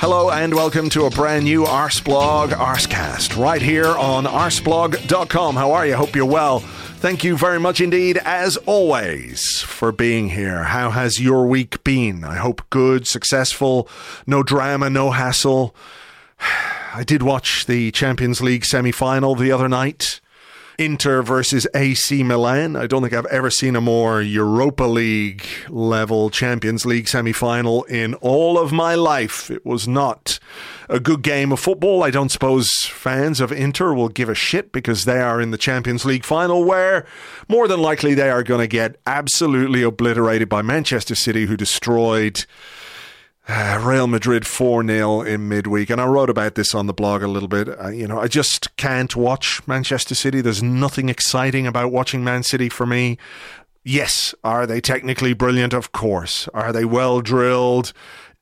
Hello and welcome to a brand new Arseblog Arsecast right here on arseblog.com. How are you? Hope you're well. Thank you very much indeed, as always, for being here. How has your week been? I hope good, successful, no drama, no hassle. I did watch the Champions League semi final the other night. Inter versus AC Milan. I don't think I've ever seen a more Europa League level Champions League semi final in all of my life. It was not a good game of football. I don't suppose fans of Inter will give a shit because they are in the Champions League final, where more than likely they are going to get absolutely obliterated by Manchester City, who destroyed. Real Madrid 4 0 in midweek. And I wrote about this on the blog a little bit. Uh, you know, I just can't watch Manchester City. There's nothing exciting about watching Man City for me. Yes. Are they technically brilliant? Of course. Are they well drilled?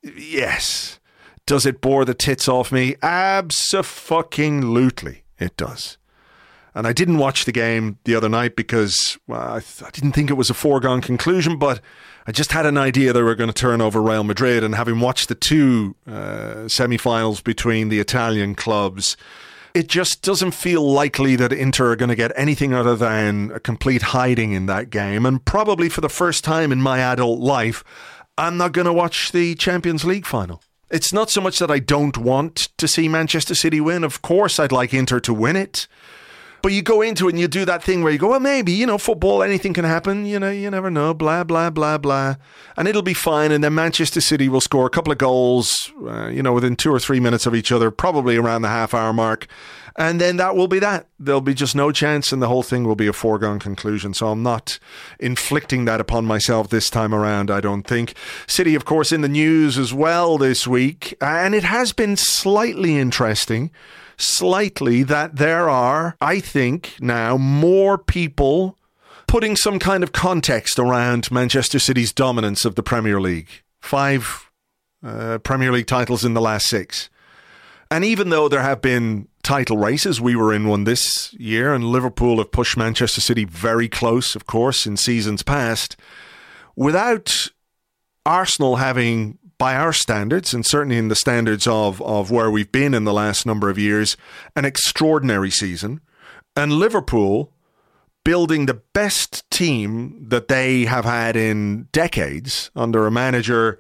Yes. Does it bore the tits off me? Absolutely, it does. And I didn't watch the game the other night because well, I, th- I didn't think it was a foregone conclusion, but I just had an idea they were going to turn over Real Madrid. And having watched the two uh, semi finals between the Italian clubs, it just doesn't feel likely that Inter are going to get anything other than a complete hiding in that game. And probably for the first time in my adult life, I'm not going to watch the Champions League final. It's not so much that I don't want to see Manchester City win. Of course, I'd like Inter to win it. But you go into it and you do that thing where you go, well, maybe, you know, football, anything can happen. You know, you never know, blah, blah, blah, blah. And it'll be fine. And then Manchester City will score a couple of goals, uh, you know, within two or three minutes of each other, probably around the half hour mark. And then that will be that. There'll be just no chance, and the whole thing will be a foregone conclusion. So I'm not inflicting that upon myself this time around, I don't think. City, of course, in the news as well this week. And it has been slightly interesting slightly that there are, I think, now more people putting some kind of context around Manchester City's dominance of the Premier League. Five uh, Premier League titles in the last six. And even though there have been title races, we were in one this year, and Liverpool have pushed Manchester City very close, of course, in seasons past, without Arsenal having by our standards, and certainly in the standards of, of where we've been in the last number of years, an extraordinary season. And Liverpool building the best team that they have had in decades under a manager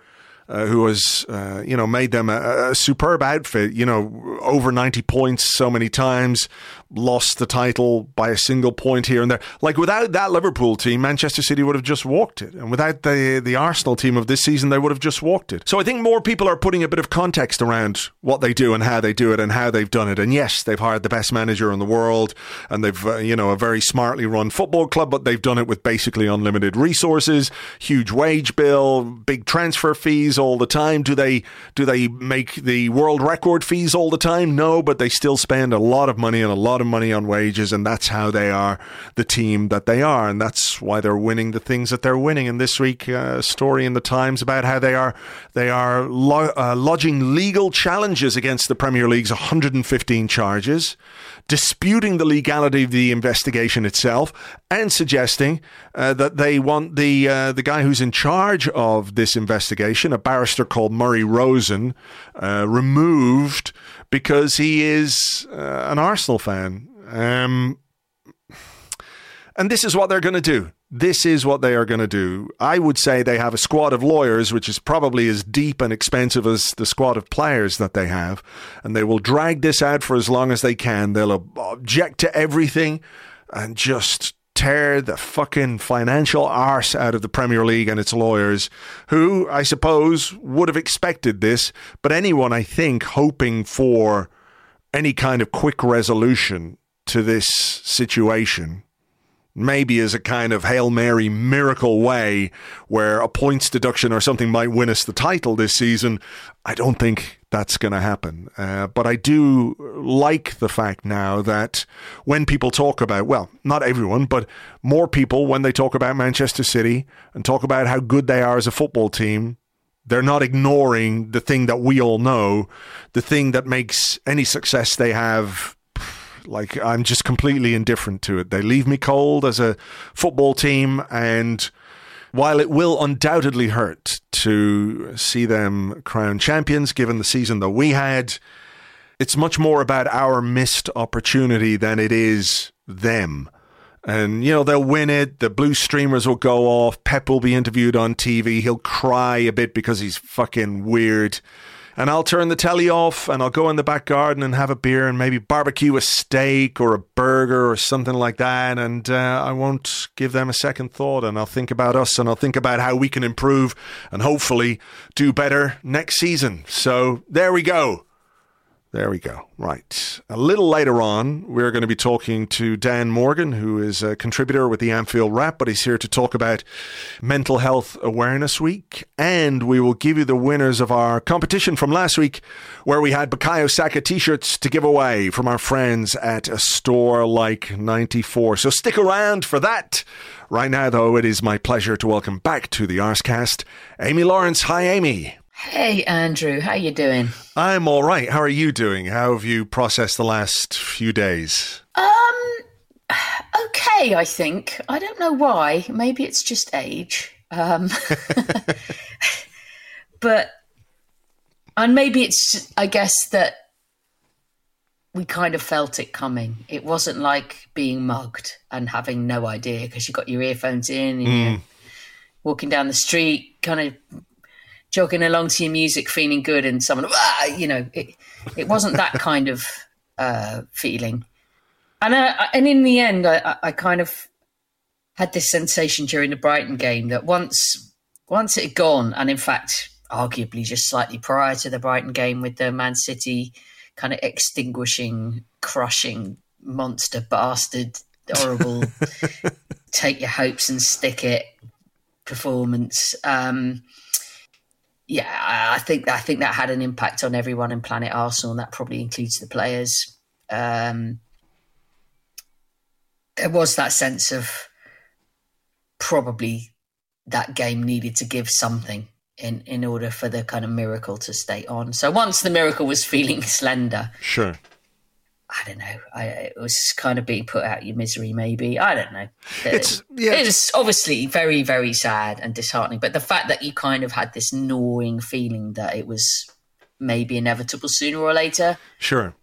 uh, who has, uh, you know, made them a, a, superb outfit. You know, over ninety points so many times, lost the title by a single point here and there. Like without that Liverpool team, Manchester City would have just walked it, and without the the Arsenal team of this season, they would have just walked it. So I think more people are putting a bit of context around what they do and how they do it and how they've done it. And yes, they've hired the best manager in the world, and they've uh, you know a very smartly run football club, but they've done it with basically unlimited resources, huge wage bill, big transfer fees all the time. Do they do they make the world record fees all the time? No, but they still spend a lot of money on a lot of money on wages, and that's how they are the team that they are, and that's why they're winning the things that they're winning. And this week, uh, story in the Times about how they are they are lo- uh, lodging legal challenges against the Premier League's 115 charges, disputing the legality of the investigation itself, and suggesting uh, that they want the uh, the guy who's in charge of this investigation, a barrister called Murray Rosen, uh, removed because he is uh, an Arsenal fan. Um, and this is what they're going to do. This is what they are going to do. I would say they have a squad of lawyers, which is probably as deep and expensive as the squad of players that they have. And they will drag this out for as long as they can. They'll object to everything. and just tear the fucking financial arse out of the Premier League and its lawyers, who I suppose would have expected this, but anyone, I think, hoping for any kind of quick resolution to this situation maybe as a kind of Hail Mary miracle way where a points deduction or something might win us the title this season. I don't think that's going to happen. Uh, but I do like the fact now that when people talk about, well, not everyone, but more people, when they talk about Manchester City and talk about how good they are as a football team, they're not ignoring the thing that we all know, the thing that makes any success they have like I'm just completely indifferent to it. They leave me cold as a football team, and while it will undoubtedly hurt to see them crowned champions, given the season that we had, it's much more about our missed opportunity than it is them. And, you know, they'll win it. The blue streamers will go off. Pep will be interviewed on TV. He'll cry a bit because he's fucking weird and I'll turn the telly off and I'll go in the back garden and have a beer and maybe barbecue a steak or a burger or something like that. And uh, I won't give them a second thought and I'll think about us and I'll think about how we can improve and hopefully do better next season. So there we go. There we go. Right. A little later on, we're going to be talking to Dan Morgan, who is a contributor with the Anfield Wrap, but he's here to talk about Mental Health Awareness Week. And we will give you the winners of our competition from last week, where we had Bukayo Saka t shirts to give away from our friends at a store like 94. So stick around for that. Right now, though, it is my pleasure to welcome back to the Arsecast Amy Lawrence. Hi, Amy. Hey Andrew, how you doing? I'm all right. How are you doing? How have you processed the last few days? Um okay, I think. I don't know why. Maybe it's just age. Um but and maybe it's I guess that we kind of felt it coming. It wasn't like being mugged and having no idea because you got your earphones in and mm. you're walking down the street kind of jogging along to your music, feeling good, and someone, ah, you know, it, it wasn't that kind of uh, feeling. And I, and in the end, I, I kind of had this sensation during the Brighton game that once once it had gone, and in fact, arguably just slightly prior to the Brighton game with the Man City kind of extinguishing, crushing monster bastard, horrible, take your hopes and stick it performance. Um, yeah, I think I think that had an impact on everyone in Planet Arsenal, and that probably includes the players. Um, there was that sense of probably that game needed to give something in in order for the kind of miracle to stay on. So once the miracle was feeling slender, sure, I don't know. I, it was kind of being put out your misery, maybe. I don't know. It's yeah. It's obviously very, very sad and disheartening. But the fact that you kind of had this gnawing feeling that it was maybe inevitable sooner or later. Sure.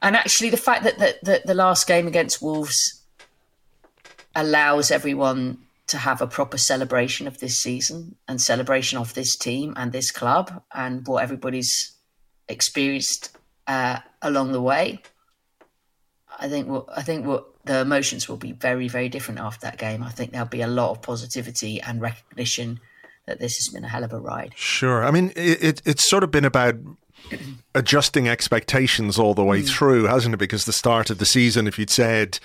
And actually, the fact that the, the, the last game against Wolves allows everyone to have a proper celebration of this season and celebration of this team and this club and what everybody's experienced uh, along the way. I think what I think what the emotions will be very very different after that game. I think there'll be a lot of positivity and recognition that this has been a hell of a ride. Sure, I mean it, it it's sort of been about adjusting expectations all the way mm. through, hasn't it? Because the start of the season, if you'd said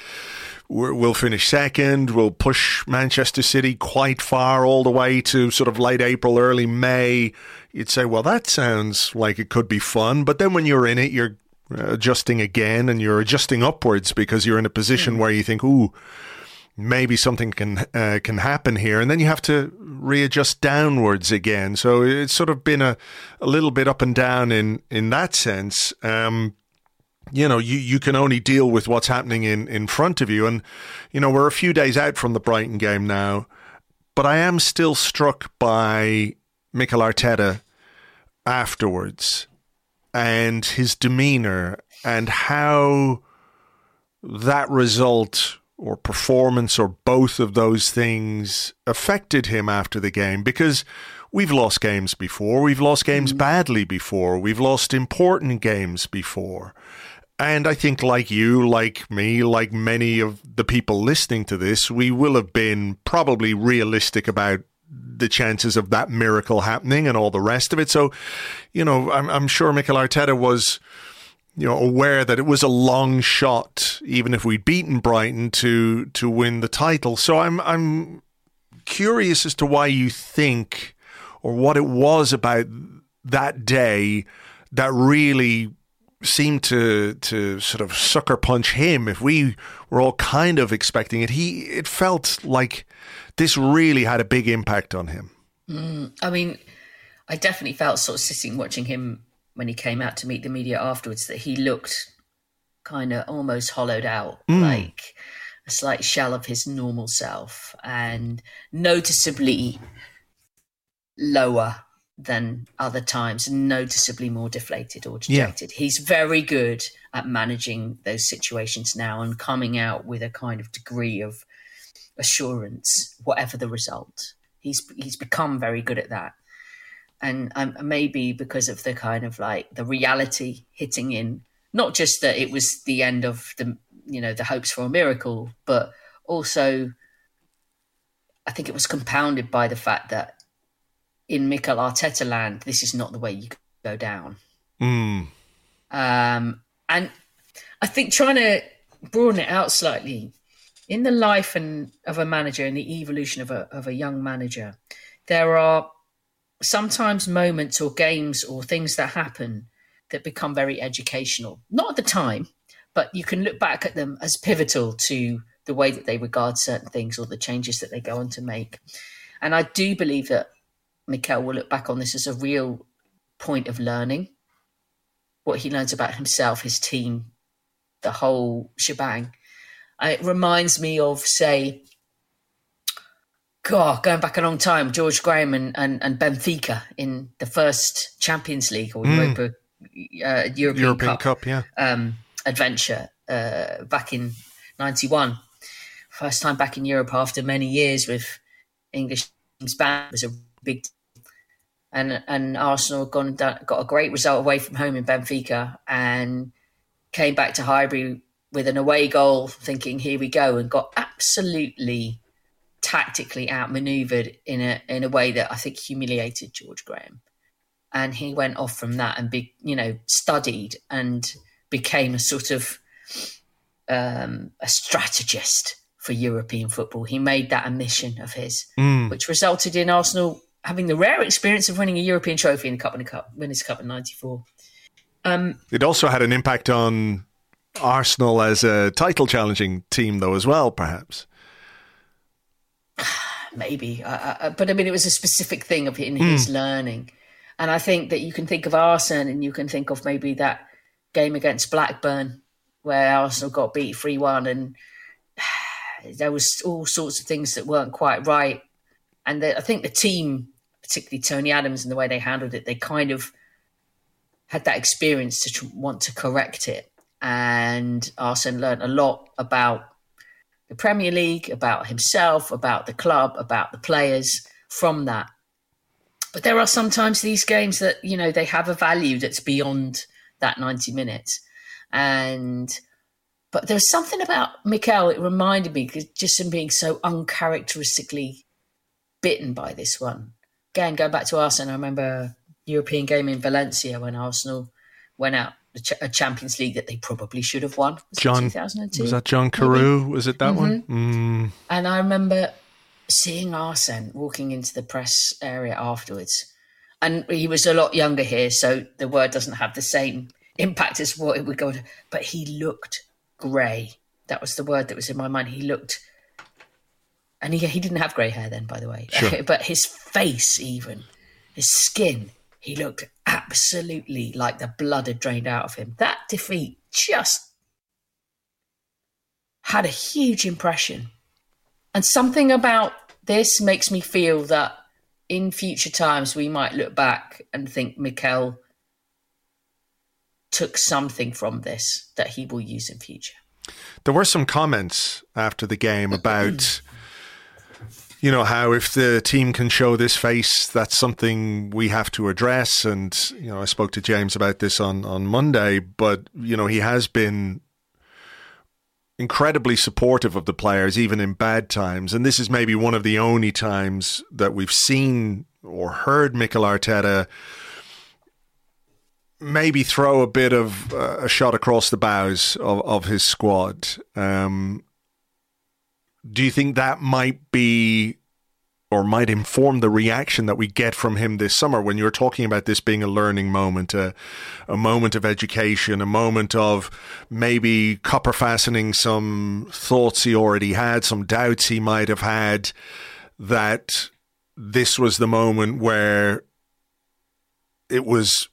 we'll finish second. We'll push Manchester City quite far all the way to sort of late April, early May. You'd say, well, that sounds like it could be fun. But then when you're in it, you're adjusting again and you're adjusting upwards because you're in a position mm. where you think, ooh, maybe something can uh, can happen here, and then you have to readjust downwards again. So it's sort of been a, a little bit up and down in in that sense. Um, you know, you, you can only deal with what's happening in, in front of you. And, you know, we're a few days out from the Brighton game now, but I am still struck by Mikel Arteta afterwards and his demeanor and how that result or performance or both of those things affected him after the game because we've lost games before. We've lost games mm-hmm. badly before. We've lost important games before. And I think, like you, like me, like many of the people listening to this, we will have been probably realistic about the chances of that miracle happening and all the rest of it. So, you know, I'm, I'm sure Mikel Arteta was, you know, aware that it was a long shot, even if we'd beaten Brighton to to win the title. So I'm I'm curious as to why you think or what it was about that day that really seemed to to sort of sucker punch him. If we were all kind of expecting it, he it felt like this really had a big impact on him. Mm, I mean, I definitely felt sort of sitting watching him when he came out to meet the media afterwards that he looked kind of almost hollowed out, mm. like a slight shell of his normal self, and noticeably lower than other times, noticeably more deflated or dejected. Yeah. He's very good at managing those situations now and coming out with a kind of degree of assurance, whatever the result. He's he's become very good at that, and um, maybe because of the kind of like the reality hitting in, not just that it was the end of the you know the hopes for a miracle, but also I think it was compounded by the fact that in Mikel Arteta land, this is not the way you go down. Mm. Um, and I think trying to broaden it out slightly in the life and of a manager and the evolution of a of a young manager, there are sometimes moments or games or things that happen that become very educational. Not at the time, but you can look back at them as pivotal to the way that they regard certain things or the changes that they go on to make. And I do believe that Mikel will look back on this as a real point of learning. What he learns about himself, his team, the whole shebang. It reminds me of, say, God, going back a long time, George Graham and, and, and Benfica in the first Champions League or mm. Europa, uh, European, European, Cup, Cup yeah. um, adventure uh, back in 91. First time back in Europe after many years with English teams banned was a big and and Arsenal gone got a great result away from home in Benfica and came back to Highbury with an away goal, thinking here we go, and got absolutely tactically outmaneuvered in a in a way that I think humiliated George Graham, and he went off from that and be you know studied and became a sort of um, a strategist for European football. He made that a mission of his, mm. which resulted in Arsenal having the rare experience of winning a European trophy in the Cup and the Cup, Winners' Cup in '94. Um, it also had an impact on Arsenal as a title challenging team, though, as well, perhaps. Maybe, uh, uh, but I mean, it was a specific thing of in his mm. learning, and I think that you can think of Arsenal, and you can think of maybe that game against Blackburn where Arsenal got beat three one, and there was all sorts of things that weren't quite right and the, I think the team, particularly Tony Adams and the way they handled it, they kind of had that experience to tr- want to correct it. And Arsene learned a lot about the Premier League, about himself, about the club, about the players from that. But there are sometimes these games that, you know, they have a value that's beyond that 90 minutes. And but there's something about Mikel, it reminded me, just him being so uncharacteristically bitten by this one. Again, going back to Arsenal, I remember European game in Valencia when Arsenal went out a Champions League that they probably should have won. Was John, 2002? Was that John Carew? Was it that mm-hmm. one? Mm. And I remember seeing Arsene walking into the press area afterwards. And he was a lot younger here, so the word doesn't have the same impact as what it would go to. But he looked grey. That was the word that was in my mind. He looked and he he didn't have grey hair then, by the way. Sure. but his face, even his skin, he looked absolutely like the blood had drained out of him. That defeat just had a huge impression, and something about this makes me feel that in future times we might look back and think Mikel took something from this that he will use in future. There were some comments after the game about you know how if the team can show this face, that's something we have to address. And you know, I spoke to James about this on on Monday, but you know, he has been incredibly supportive of the players, even in bad times. And this is maybe one of the only times that we've seen or heard Mikel Arteta maybe throw a bit of uh, a shot across the bows of, of his squad. Um, do you think that might be or might inform the reaction that we get from him this summer when you're talking about this being a learning moment, a, a moment of education, a moment of maybe copper fastening some thoughts he already had, some doubts he might have had, that this was the moment where it was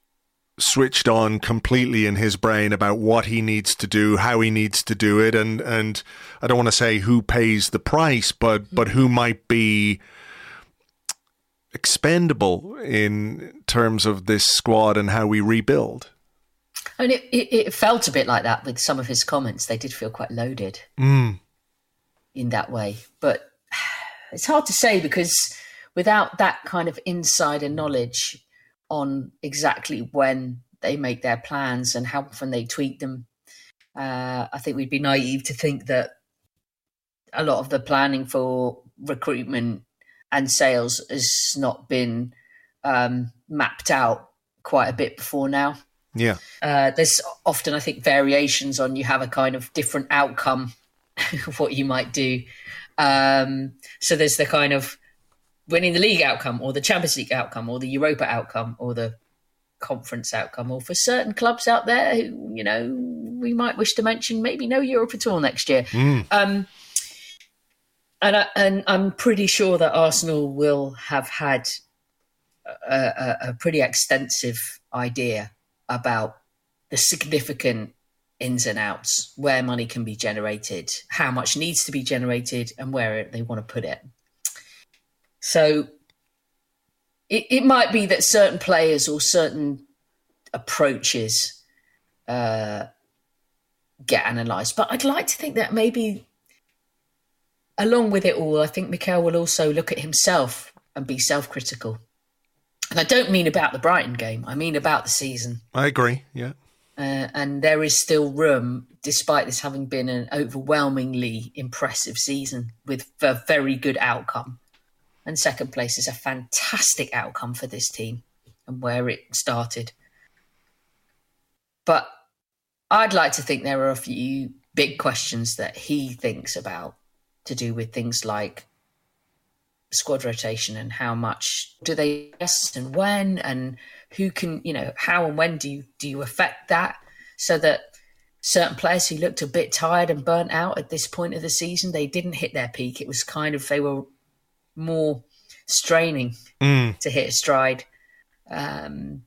switched on completely in his brain about what he needs to do, how he needs to do it, and and I don't want to say who pays the price, but but who might be expendable in terms of this squad and how we rebuild. And it, it, it felt a bit like that with some of his comments. They did feel quite loaded mm. in that way, but it's hard to say because without that kind of insider knowledge on exactly when they make their plans and how often they tweak them. Uh, I think we'd be naive to think that a lot of the planning for recruitment and sales has not been um, mapped out quite a bit before now. Yeah. Uh, there's often, I think, variations on you have a kind of different outcome of what you might do. Um, so there's the kind of winning the league outcome or the Champions League outcome or the Europa outcome or the conference outcome or for certain clubs out there who you know we might wish to mention maybe no Europe at all next year mm. um, and I, and I'm pretty sure that Arsenal will have had a, a, a pretty extensive idea about the significant ins and outs where money can be generated how much needs to be generated and where they want to put it so it, it might be that certain players or certain approaches uh, get analysed, but I'd like to think that maybe along with it all, I think Mikel will also look at himself and be self critical. And I don't mean about the Brighton game, I mean about the season. I agree, yeah. Uh, and there is still room, despite this having been an overwhelmingly impressive season with a very good outcome and second place is a fantastic outcome for this team and where it started. But I'd like to think there are a few big questions that he thinks about to do with things like squad rotation and how much do they invest and when and who can you know how and when do you do you affect that so that certain players who looked a bit tired and burnt out at this point of the season they didn't hit their peak it was kind of they were more straining mm. to hit a stride. Um,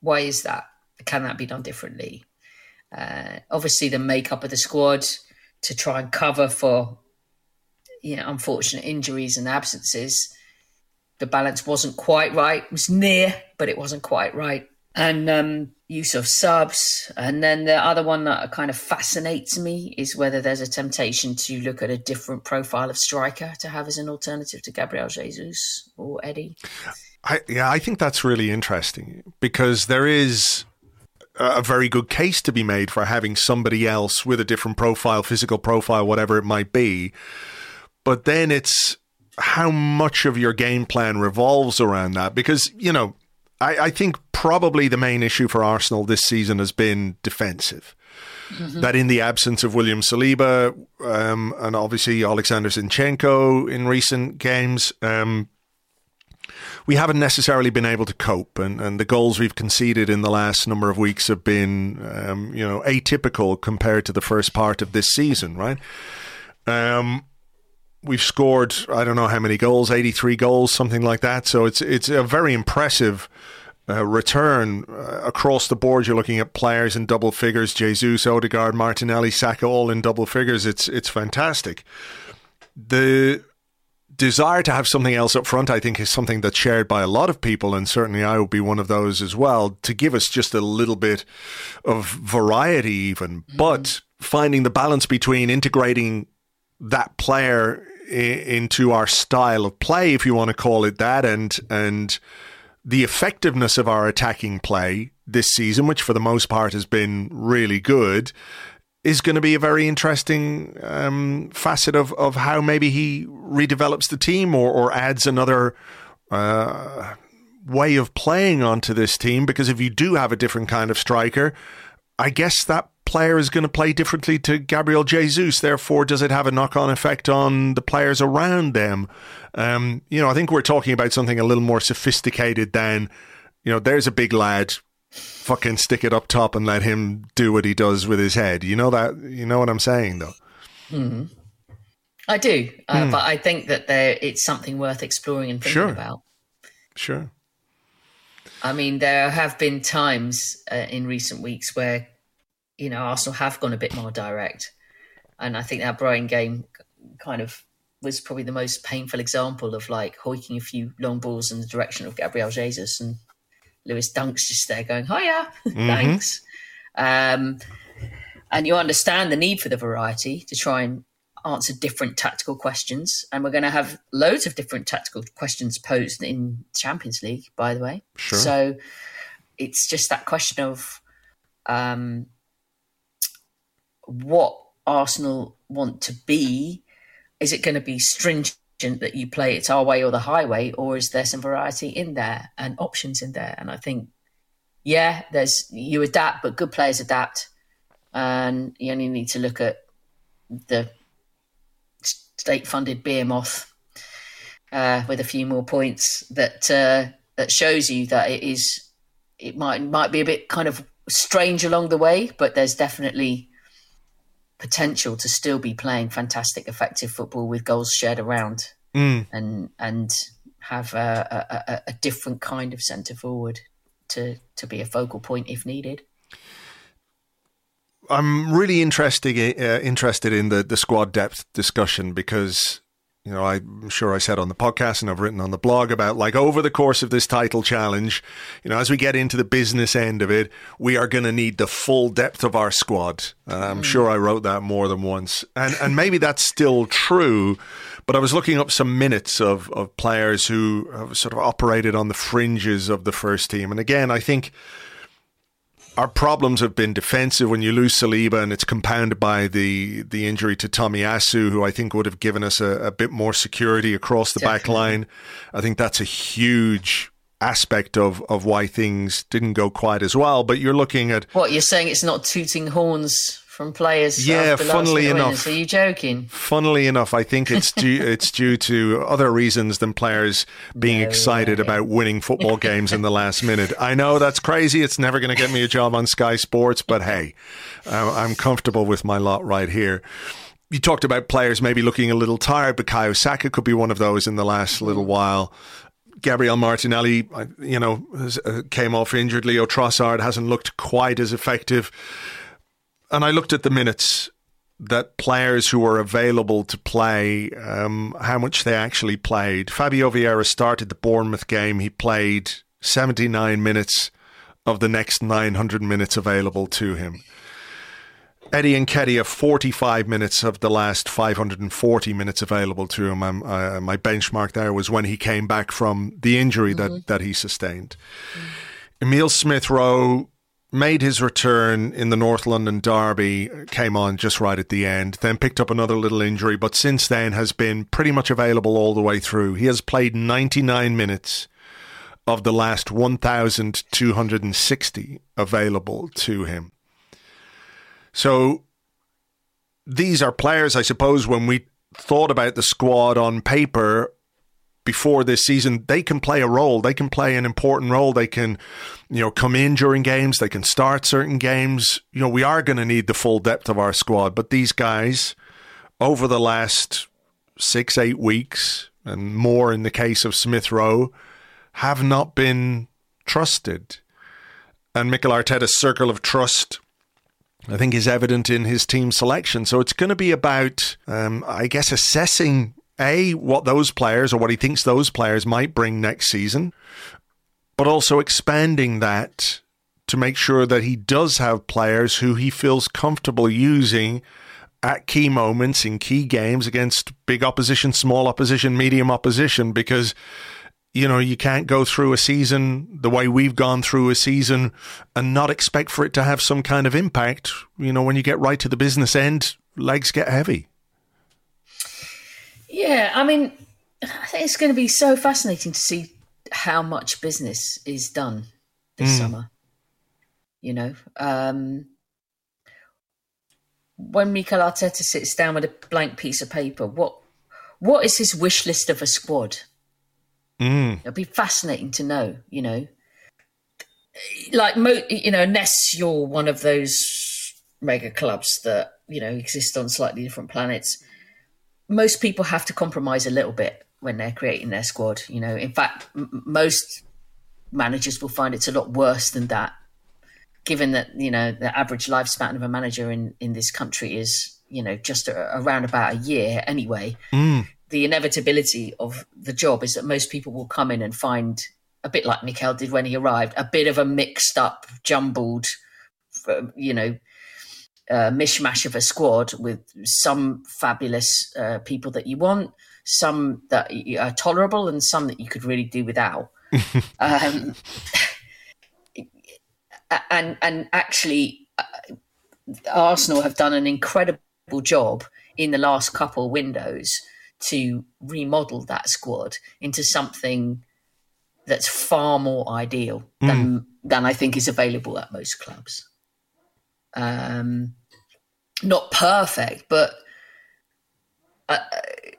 why is that? Can that be done differently? Uh, obviously, the makeup of the squad to try and cover for you know unfortunate injuries and absences. The balance wasn't quite right. It was near, but it wasn't quite right. And um, use of subs. And then the other one that kind of fascinates me is whether there's a temptation to look at a different profile of striker to have as an alternative to Gabriel Jesus or Eddie. I, yeah, I think that's really interesting because there is a very good case to be made for having somebody else with a different profile, physical profile, whatever it might be. But then it's how much of your game plan revolves around that because, you know, I, I think probably the main issue for Arsenal this season has been defensive. Mm-hmm. That in the absence of William Saliba um, and obviously Alexander Zinchenko in recent games, um, we haven't necessarily been able to cope, and, and the goals we've conceded in the last number of weeks have been, um, you know, atypical compared to the first part of this season, right? Um, we've scored I don't know how many goals, eighty three goals, something like that. So it's it's a very impressive. Uh, return uh, across the board. You're looking at players in double figures: Jesus, Odegaard, Martinelli, Saka, all in double figures. It's it's fantastic. The desire to have something else up front, I think, is something that's shared by a lot of people, and certainly I would be one of those as well. To give us just a little bit of variety, even, mm-hmm. but finding the balance between integrating that player into our style of play, if you want to call it that, and and the effectiveness of our attacking play this season, which for the most part has been really good, is going to be a very interesting um, facet of, of how maybe he redevelops the team or, or adds another uh, way of playing onto this team. Because if you do have a different kind of striker, I guess that player is going to play differently to Gabriel Jesus. Therefore, does it have a knock on effect on the players around them? Um, you know, I think we're talking about something a little more sophisticated than, you know, there's a big lad, fucking stick it up top and let him do what he does with his head. You know that? You know what I'm saying, though? Mm-hmm. I do, uh, mm. but I think that there it's something worth exploring and thinking sure. about. Sure. I mean, there have been times uh, in recent weeks where you know, Arsenal have gone a bit more direct. And I think that Brighton game kind of was probably the most painful example of like hoiking a few long balls in the direction of Gabriel Jesus and Lewis Dunk's just there going, Hiya, mm-hmm. thanks. Um, and you understand the need for the variety to try and answer different tactical questions. And we're going to have loads of different tactical questions posed in Champions League, by the way. Sure. So it's just that question of um, what Arsenal want to be. Is it going to be stringent that you play it's our way or the highway, or is there some variety in there and options in there? And I think, yeah, there's you adapt, but good players adapt, and you only need to look at the state-funded behemoth uh, with a few more points that uh, that shows you that it is it might might be a bit kind of strange along the way, but there's definitely potential to still be playing fantastic, effective football with goals shared around, mm. and and have a, a, a different kind of centre forward to to be a focal point if needed. I'm really interested uh, interested in the the squad depth discussion because you know, I'm sure I said on the podcast and I've written on the blog about like over the course of this title challenge, you know, as we get into the business end of it, we are going to need the full depth of our squad. And I'm mm. sure I wrote that more than once. And and maybe that's still true, but I was looking up some minutes of of players who have sort of operated on the fringes of the first team. And again, I think our problems have been defensive when you lose Saliba, and it's compounded by the the injury to Tomiyasu, who I think would have given us a, a bit more security across the Definitely. back line. I think that's a huge aspect of, of why things didn't go quite as well. But you're looking at what you're saying. It's not tooting horns from players. Yeah, funnily enough, are you joking? Funnily enough, I think it's due it's due to other reasons than players being no excited way. about winning football games in the last minute. I know that's crazy. It's never going to get me a job on Sky Sports, but hey, I'm comfortable with my lot right here you talked about players maybe looking a little tired, but Bukayo Saka could be one of those in the last little while. Gabriel Martinelli, you know, uh, came off injured. Leo Trossard hasn't looked quite as effective and I looked at the minutes that players who were available to play, um, how much they actually played. Fabio Vieira started the Bournemouth game. He played 79 minutes of the next 900 minutes available to him. Eddie and Nketiah, 45 minutes of the last 540 minutes available to him. Uh, my benchmark there was when he came back from the injury mm-hmm. that, that he sustained. Mm-hmm. Emile Smith Rowe, made his return in the North London Derby, came on just right at the end, then picked up another little injury, but since then has been pretty much available all the way through. He has played 99 minutes of the last 1,260 available to him. So these are players, I suppose, when we thought about the squad on paper before this season, they can play a role. They can play an important role. They can, you know, come in during games. They can start certain games. You know, we are going to need the full depth of our squad. But these guys, over the last six, eight weeks, and more in the case of Smith Rowe, have not been trusted. And Mikel Arteta's circle of trust I think is evident in his team selection. So it's going to be about, um, I guess, assessing a, what those players or what he thinks those players might bring next season, but also expanding that to make sure that he does have players who he feels comfortable using at key moments in key games against big opposition, small opposition, medium opposition, because you know, you can't go through a season the way we've gone through a season and not expect for it to have some kind of impact. You know, when you get right to the business end, legs get heavy. Yeah, I mean, I think it's going to be so fascinating to see how much business is done this mm. summer. You know, um, when Mikel Arteta sits down with a blank piece of paper, what what is his wish list of a squad? Mm. It'll be fascinating to know, you know. Like, mo- you know, unless you're one of those mega clubs that, you know, exist on slightly different planets, most people have to compromise a little bit when they're creating their squad. You know, in fact, m- most managers will find it's a lot worse than that, given that, you know, the average lifespan of a manager in, in this country is, you know, just a, around about a year anyway. Mm the inevitability of the job is that most people will come in and find a bit like Mikel did when he arrived, a bit of a mixed up, jumbled, you know, uh, mishmash of a squad with some fabulous uh, people that you want, some that are tolerable, and some that you could really do without. um, and and actually, uh, Arsenal have done an incredible job in the last couple of windows to remodel that squad into something that's far more ideal than mm. than I think is available at most clubs. Um, not perfect, but uh,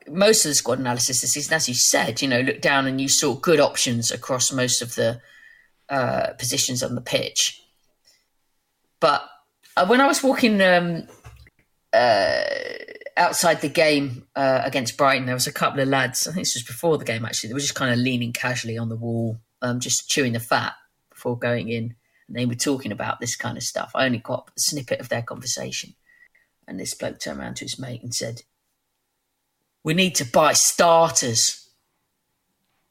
most of the squad analysis this season, as you said, you know, look down and you saw good options across most of the uh, positions on the pitch. But uh, when I was walking um, uh, outside the game uh, against Brighton, there was a couple of lads. I think this was before the game. Actually, they were just kind of leaning casually on the wall, um, just chewing the fat before going in, and they were talking about this kind of stuff. I only got a snippet of their conversation, and this bloke turned around to his mate and said, "We need to buy starters."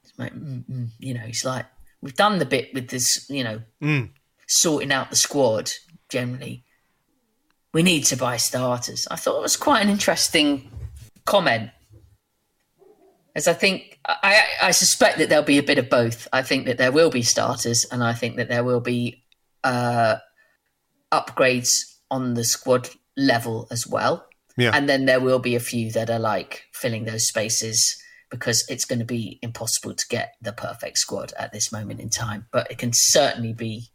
His mate, mm, mm. you know, he's like, "We've done the bit with this, you know, mm. sorting out the squad generally." we need to buy starters. I thought it was quite an interesting comment. As I think, I, I suspect that there'll be a bit of both. I think that there will be starters, and I think that there will be uh, upgrades on the squad level as well. Yeah. And then there will be a few that are like filling those spaces because it's going to be impossible to get the perfect squad at this moment in time. But it can certainly be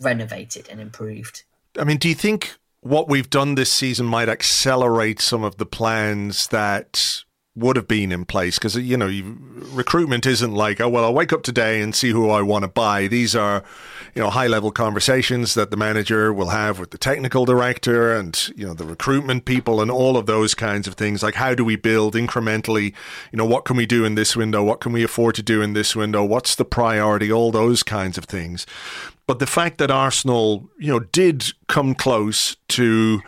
renovated and improved. I mean, do you think what we've done this season might accelerate some of the plans that would have been in place because you know recruitment isn't like oh well I'll wake up today and see who I want to buy. These are you know high level conversations that the manager will have with the technical director and you know the recruitment people and all of those kinds of things. Like how do we build incrementally? You know what can we do in this window? What can we afford to do in this window? What's the priority? All those kinds of things. But the fact that Arsenal, you know, did come close to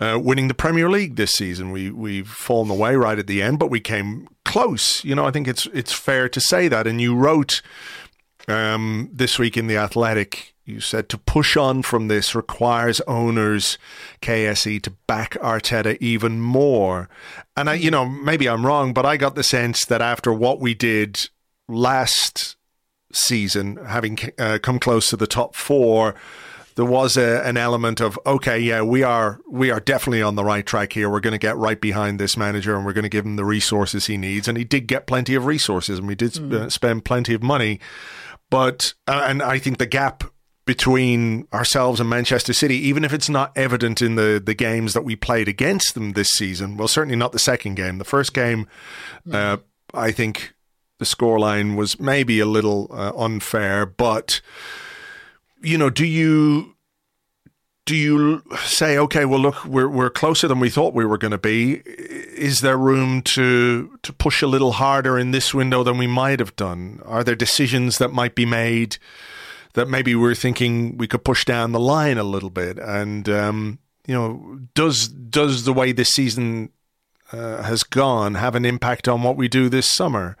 uh, winning the Premier League this season, we we've fallen away right at the end, but we came close. You know, I think it's it's fair to say that. And you wrote um, this week in the Athletic. You said to push on from this requires owners KSE to back Arteta even more. And I, you know, maybe I'm wrong, but I got the sense that after what we did last season, having uh, come close to the top four, there was a, an element of okay, yeah, we are we are definitely on the right track here. We're going to get right behind this manager, and we're going to give him the resources he needs. And he did get plenty of resources, and we did mm. spend plenty of money. But uh, and I think the gap between ourselves and Manchester City, even if it's not evident in the, the games that we played against them this season, well, certainly not the second game. The first game, mm. uh, I think the scoreline was maybe a little uh, unfair, but you know, do you do you say, okay, well, look, we're we're closer than we thought we were going to be? Is there room to to push a little harder in this window than we might have done? Are there decisions that might be made that maybe we're thinking we could push down the line a little bit? And um, you know, does does the way this season uh, has gone have an impact on what we do this summer?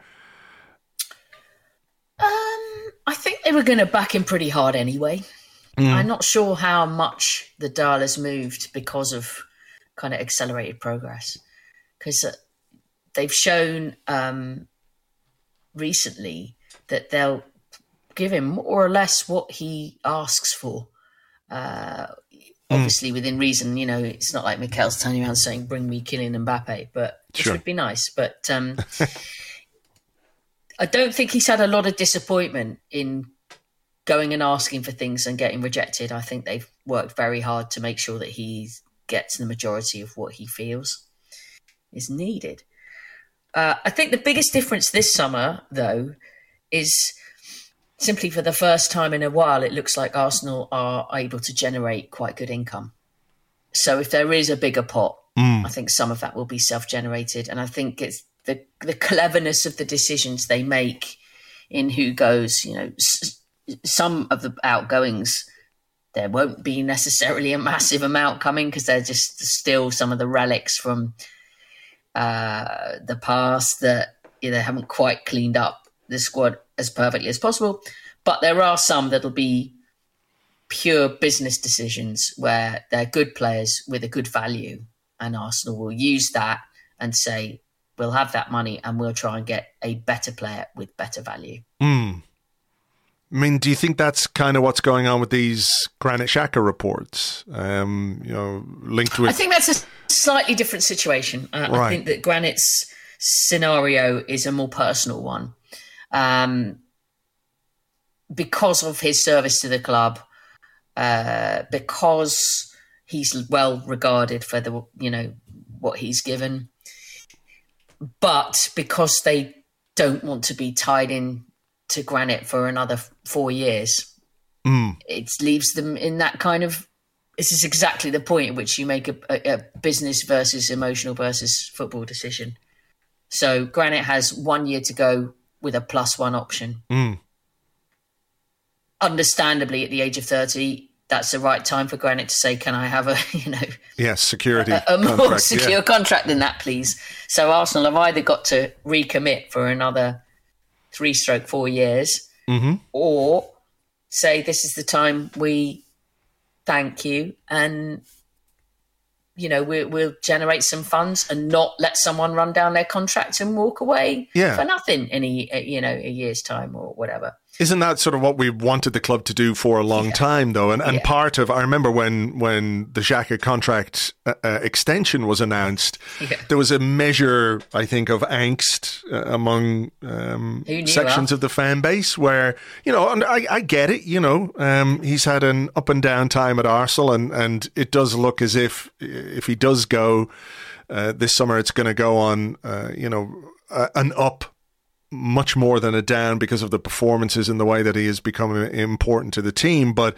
I think they were going to back him pretty hard anyway. Mm. I'm not sure how much the dial has moved because of kind of accelerated progress because uh, they've shown um, recently that they'll give him more or less what he asks for. Uh, obviously, mm. within reason, you know, it's not like Mikel's turning around saying, "Bring me Kylian Mbappe," but which sure. would be nice. But um, I don't think he's had a lot of disappointment in going and asking for things and getting rejected. I think they've worked very hard to make sure that he gets the majority of what he feels is needed. Uh, I think the biggest difference this summer, though, is simply for the first time in a while, it looks like Arsenal are able to generate quite good income. So if there is a bigger pot, mm. I think some of that will be self-generated, and I think it's the the cleverness of the decisions they make in who goes. You know, s- some of the outgoings there won't be necessarily a massive amount coming because they're just still some of the relics from uh, the past that know, haven't quite cleaned up the squad as perfectly as possible. But there are some that'll be pure business decisions where they're good players with a good value, and Arsenal will use that and say, we'll have that money and we'll try and get a better player with better value. Mm. I mean, do you think that's kind of what's going on with these Granit Xhaka reports? Um, you know, linked with. I think that's a slightly different situation. Uh, right. I think that Granit's scenario is a more personal one um, because of his service to the club, uh, because he's well regarded for the you know what he's given, but because they don't want to be tied in to Granit for another four years. Mm. It leaves them in that kind of. This is exactly the point at which you make a, a, a business versus emotional versus football decision. So Granit has one year to go with a plus one option. Mm. Understandably, at the age of 30, that's the right time for Granit to say, "Can I have a you know yes security a, a more contract, secure yeah. contract than that, please?" So Arsenal have either got to recommit for another three stroke four years, mm-hmm. or say this is the time we thank you and you know we, will generate some funds and not let someone run down their contract and walk away yeah. for nothing in a you know a year's time or whatever isn't that sort of what we wanted the club to do for a long yeah. time, though? And, and yeah. part of, I remember when, when the Xhaka contract uh, uh, extension was announced, yeah. there was a measure, I think, of angst uh, among um, sections of the fan base where, you know, and I, I get it, you know, um, he's had an up and down time at Arsenal, and, and it does look as if, if he does go uh, this summer, it's going to go on, uh, you know, an up much more than a down because of the performances and the way that he has become important to the team. But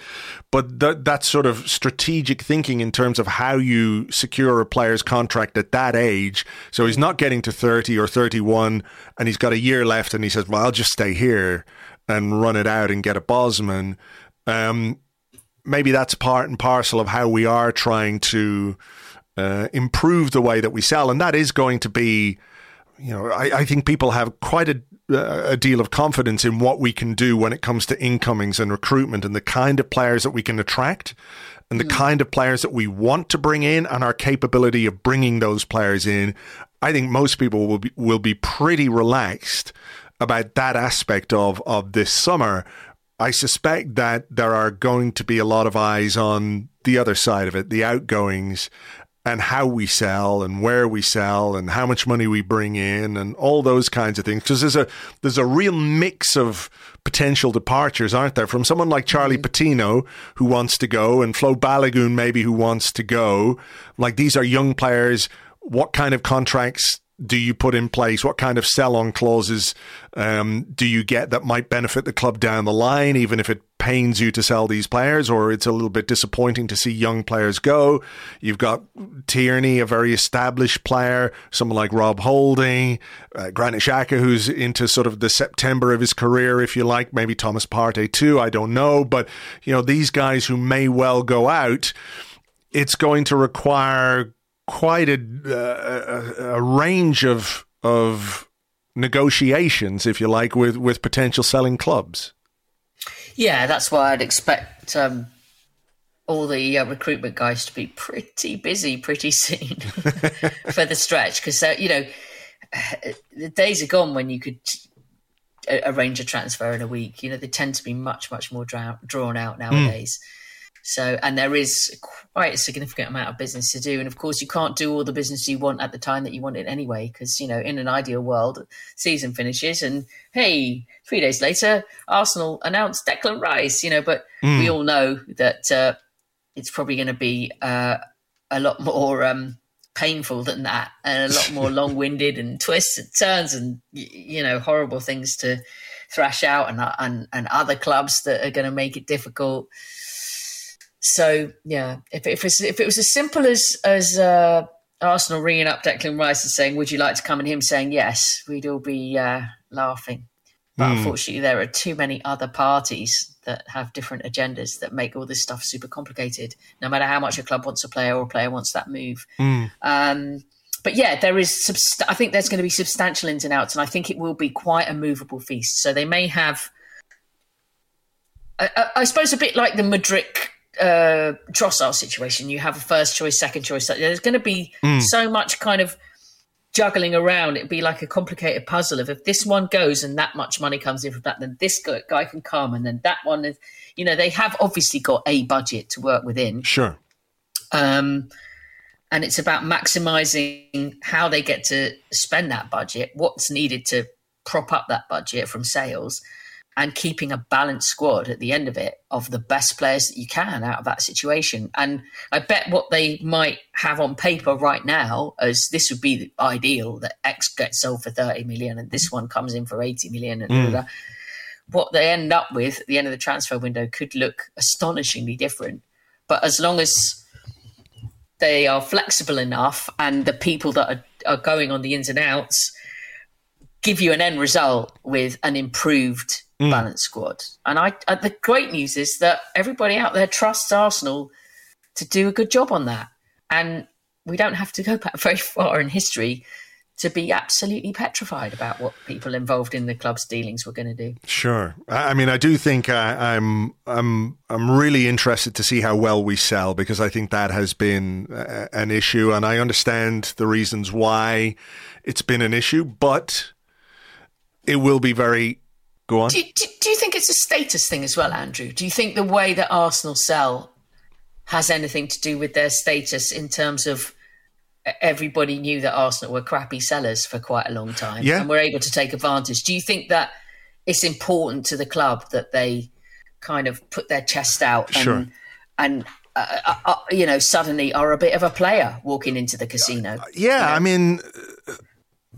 but that that sort of strategic thinking in terms of how you secure a player's contract at that age. So he's not getting to thirty or thirty one, and he's got a year left, and he says, "Well, I'll just stay here and run it out and get a Bosman." Um, maybe that's part and parcel of how we are trying to uh, improve the way that we sell, and that is going to be you know, I, I, think people have quite a, a deal of confidence in what we can do when it comes to incomings and recruitment and the kind of players that we can attract and the mm. kind of players that we want to bring in and our capability of bringing those players in. I think most people will be, will be pretty relaxed about that aspect of, of this summer. I suspect that there are going to be a lot of eyes on the other side of it, the outgoings, and how we sell and where we sell and how much money we bring in and all those kinds of things. Because there's a there's a real mix of potential departures aren't there? From someone like Charlie mm-hmm. Patino who wants to go and Flo Balogun maybe who wants to go. Like these are young players. What kind of contracts do you put in place? What kind of sell on clauses um, do you get that might benefit the club down the line, even if it pains you to sell these players, or it's a little bit disappointing to see young players go? You've got Tierney, a very established player, someone like Rob Holding, uh, Granit Xhaka, who's into sort of the September of his career, if you like, maybe Thomas Partey too, I don't know. But, you know, these guys who may well go out, it's going to require quite a, uh, a, range of of negotiations, if you like, with with potential selling clubs. Yeah, that's why I'd expect um, all the uh, recruitment guys to be pretty busy pretty soon for the stretch because you know the days are gone when you could arrange a transfer in a week. You know, they tend to be much, much more dra- drawn out nowadays. Mm. So, and there is quite a significant amount of business to do. And of course, you can't do all the business you want at the time that you want it anyway, because, you know, in an ideal world, season finishes and hey, three days later, Arsenal announced Declan Rice, you know, but mm. we all know that uh, it's probably going to be uh, a lot more um, painful than that and a lot more long-winded and twists and turns and you know horrible things to thrash out and and, and other clubs that are going to make it difficult so yeah if, if, if it was as simple as as uh, arsenal ringing up declan rice and saying would you like to come and him saying yes we'd all be uh, laughing but mm. unfortunately there are too many other parties that have different agendas that make all this stuff super complicated. No matter how much a club wants a player or a player wants that move. Mm. Um, but yeah, there is. Subst- I think there's going to be substantial ins and outs, and I think it will be quite a movable feast. So they may have, I, I suppose, a bit like the Madrid uh, Trossard situation. You have a first choice, second choice. There's going to be mm. so much kind of juggling around. It'd be like a complicated puzzle of if this one goes and that much money comes in from that, then this guy can come, and then that one is, you know, they have obviously got a budget to work within. Sure. Um, and it's about maximizing how they get to spend that budget, what's needed to prop up that budget from sales, and keeping a balanced squad at the end of it of the best players that you can out of that situation. And I bet what they might have on paper right now as this would be ideal that X gets sold for 30 million and this one comes in for 80 million and mm. what they end up with at the end of the transfer window could look astonishingly different. But as long as they are flexible enough and the people that are, are going on the ins and outs give you an end result with an improved mm. balanced squad. And I, uh, the great news is that everybody out there trusts Arsenal to do a good job on that. And we don't have to go back very far in history to be absolutely petrified about what people involved in the club's dealings were going to do. Sure, I mean, I do think I, I'm I'm I'm really interested to see how well we sell because I think that has been an issue, and I understand the reasons why it's been an issue, but it will be very Go on. Do, do, do, you think it's a status thing as well, Andrew? Do you think the way that Arsenal sell has anything to do with their status in terms of everybody knew that Arsenal were crappy sellers for quite a long time yeah. and were able to take advantage? Do you think that it's important to the club that they kind of put their chest out and, sure. and uh, uh, uh, you know, suddenly are a bit of a player walking into the casino? Yeah, you know? I mean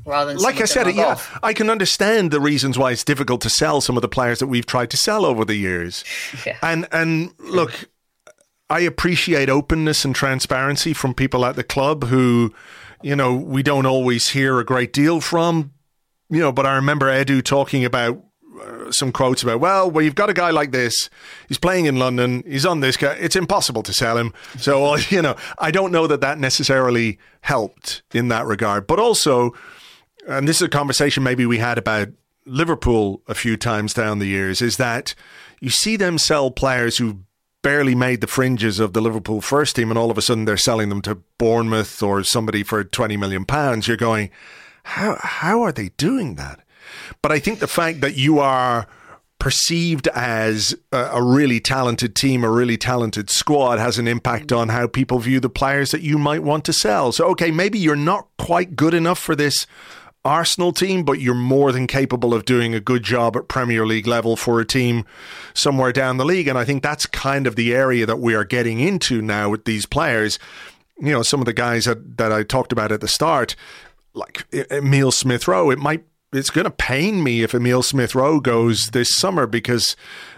like I said, yeah, off. I can understand the reasons why it's difficult to sell some of the players that we've tried to sell over the years. Yeah. And and look, I appreciate openness and transparency from people at the club who, you know, we don't always hear a great deal from. You know, but I remember Edu talking about uh, some quotes about, well, well, you've got a guy like this. He's playing in London. He's on this guy. It's impossible to sell him. So, you know, I don't know that that necessarily helped in that regard. But also, and this is a conversation maybe we had about Liverpool a few times down the years, is that you see them sell players who barely made the fringes of the Liverpool first team, and all of a sudden they're selling them to Bournemouth or somebody for twenty million pounds. You're going, how how are they doing that? But I think the fact that you are perceived as a, a, really talented team, a really talented squad, has an impact on how people view the players that you might want to sell. So, okay, maybe you're not quite good enough for this Arsenal team, but you're more than capable of doing a good job at Premier League level for a team somewhere down the league. And I think that's kind of the area that we are getting into now with these players. You know, some of the guys that, that I talked about at the start, like Emile Smith Rowe, it might it's going to pain me if Emile Smith Rowe goes this summer because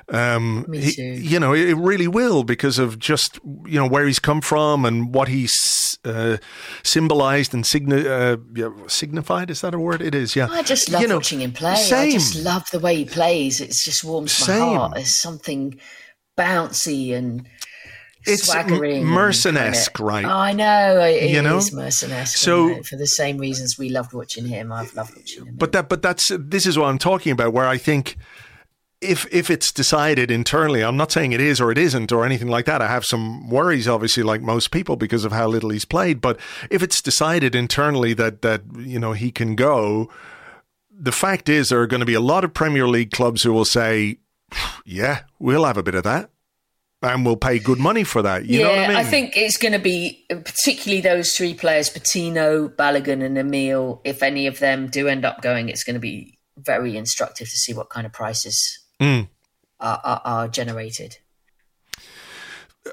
um, He, you know, it really will because of just you know where he's come from and what he's uh, symbolized and signi- uh, yeah, signified. Is that a word? It is. Yeah. I just love you know, watching him play. Same. I just love the way he plays. It just warms my same. heart. There's something bouncy and it's swaggering, right? Oh, I know it you know? is Merson-esque. So for the same reasons we loved watching him, I've loved watching him. But that, but that's this is what I'm talking about. Where I think if if it's decided internally, I'm not saying it is or it isn't or anything like that. I have some worries, obviously, like most people, because of how little he's played. But if it's decided internally that that you know he can go, the fact is there are going to be a lot of Premier League clubs who will say, "Yeah, we'll have a bit of that." And we'll pay good money for that. You yeah, know what I mean? I think it's going to be particularly those three players, Patino, Balogun, and Emile. If any of them do end up going, it's going to be very instructive to see what kind of prices Mm. are, are, are generated.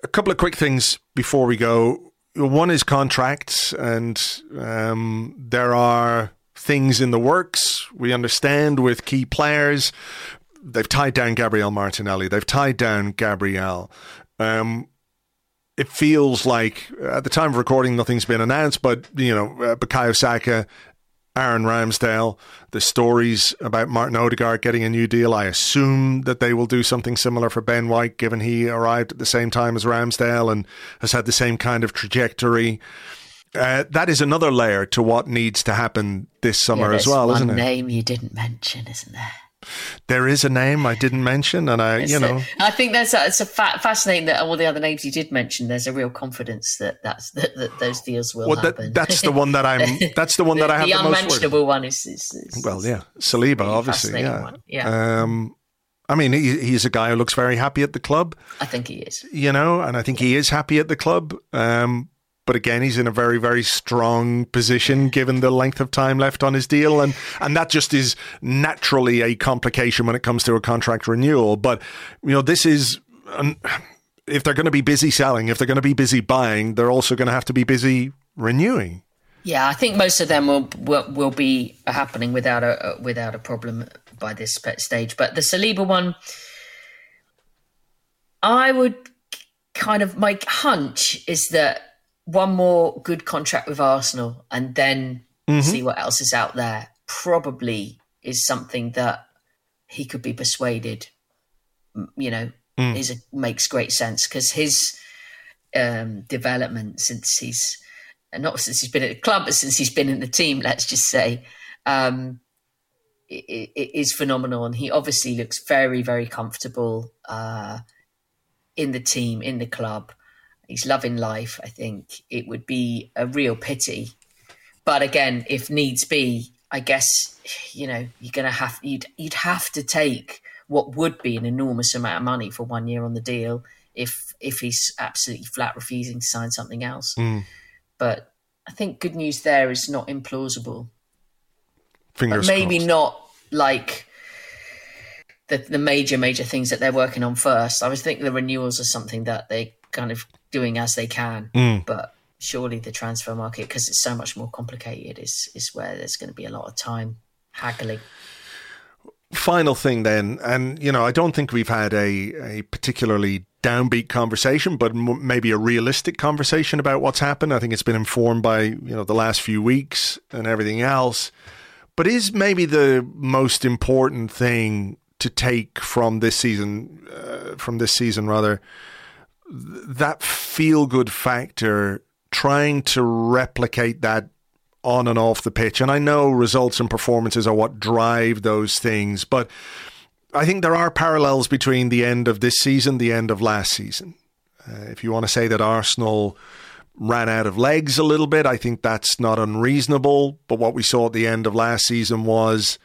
a couple of quick things before we go. One is contracts, and um, there are things in the works. We understand with key players. They've tied down Gabriel Martinelli. They've tied down Gabriel. Um, it feels like at the time of recording, nothing's been announced, but you know, uh, Bukayo Saka, Aaron Ramsdale, the stories about Martin Odegaard getting a new deal. I assume that they will do something similar for Ben White, given he arrived at the same time as Ramsdale and has had the same kind of trajectory. Uh, that is another layer to what needs to happen this summer Yeah, as well, one isn't it? name you didn't mention, isn't there? There is a name I didn't mention, and I, you know, I think that's a, it's a fa- fascinating that all the other names you did mention. There's a real confidence that that's that, that those deals will well, happen. that, that's the one that I'm. That's the one that I have the the, unmentionable one is, is, is Well, yeah, Saliba, really obviously, yeah. one. Yeah. Um, I mean, he, he's a guy who looks very happy at the club, I think he is. you know, and I think he is happy at the club. Um, but again, he's in a very, very strong position given the length of time left on his deal, and and that just is naturally a complication when it comes to a contract renewal. But you know, this is. An, if they're going to be busy selling, if they're going to be busy buying, they're also going to have to be busy renewing. Yeah, I think most of them will will, will be happening without a without a problem by this stage. But the Saliba one, I would kind of my hunch is that one more good contract with Arsenal and then see what else is out there probably is something that he could be persuaded. You know, is a, makes great sense because his um, development since he's not since he's been at the club, but since he's been in the team, let's just say, um, it, it is phenomenal. And he obviously looks very, very comfortable uh, in the team, in the club. He's loving life. I think it would be a real pity. But again, if needs be, I guess you know you're gonna have you'd you'd have to take what would be an enormous amount of money for one year on the deal if if he's absolutely flat refusing to sign something else. Hmm. But I think good news there is not implausible. Fingers But maybe crossed. not like the the major major things that they're working on first. I was thinking the renewals are something that they kind of doing as they can, Mm. but surely the transfer market because it's so much more complicated is is where there's going to be a lot of time haggling. final thing then, and you know, I don't think we've had a, a particularly downbeat conversation, but m- maybe a realistic conversation about what's happened. I think it's been informed by you know the last few weeks and everything else. But is maybe the most important thing to take from this season, uh, from this season rather, th- that feel good factor, trying to replicate that on and off the pitch. And I know results and performances are what drive those things, but I think there are parallels between the end of this season, the end of last season. Uh, if you want to say that Arsenal ran out of legs a little bit, I think that's not unreasonable. But what we saw at the end of last season was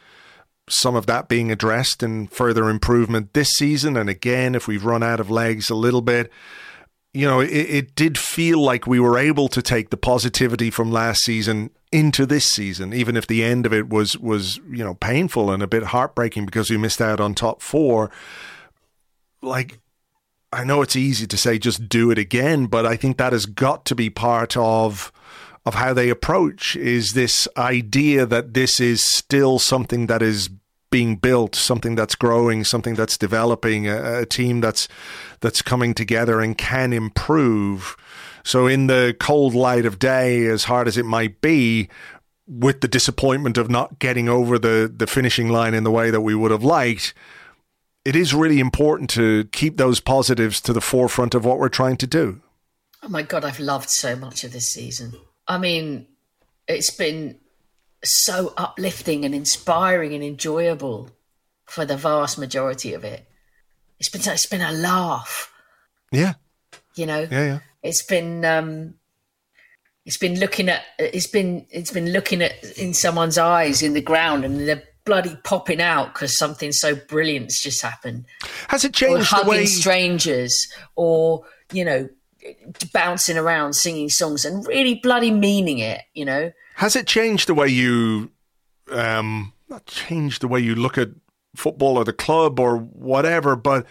some of that being addressed and further improvement this season. And again, if we've run out of legs a little bit, you know, it, it did feel like we were able to take the positivity from last season into this season, even if the end of it was was you know painful and a bit heartbreaking because we missed out on top four. Like, I know it's easy to say just do it again, but I think that has got to be part of of how they approach is this idea that this is still something that is being built, something that's growing, something that's developing, a, a team that's that's coming together and can improve. So in the cold light of day, as hard as it might be, with the disappointment of not getting over the the finishing line in the way that we would have liked, it is really important to keep those positives to the forefront of what we're trying to do. Oh my god, I've loved so much of this season. I mean, it's been so uplifting and inspiring and enjoyable for the vast majority of it. It's been it's been a laugh, Yeah, you know. yeah, yeah. It's been um, it's been looking at it's been it's been looking at in someone's eyes in the ground and they're bloody popping out because something so brilliant's just happened. Has it Or changed the hugging way? strangers, or you know, bouncing around singing songs and really bloody meaning it. You know, Has it changed the way you, um, not changed the way you look at football or the club or whatever, but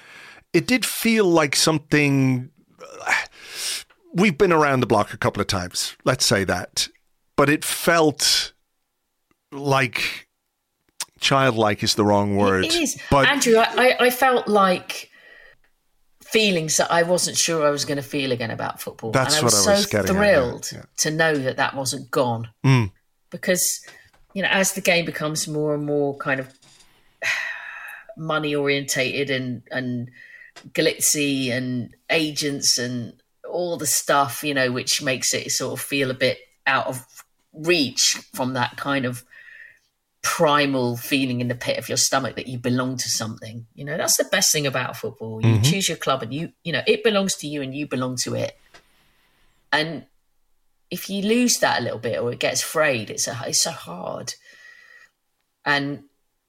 it did feel like something. We've been around the block a couple of times, let's say that, but it felt like childlike is the wrong word. It is. but Andrew, I, I, I felt like feelings that I wasn't sure I was going to feel again about football. That's and I was what so I was getting at, yeah, thrilled yeah. to know that that wasn't gone. Mm. Because, you know, as the game becomes more and more kind of money orientated and, and glitzy and agents and all the stuff, you know, which makes it sort of feel a bit out of reach from that kind of primal feeling in the pit of your stomach that you belong to something. You know, that's the best thing about football. You mm-hmm. choose your club and you, you know, it belongs to you and you belong to it. And if you lose that a little bit or it gets frayed, it's a, it's so hard. And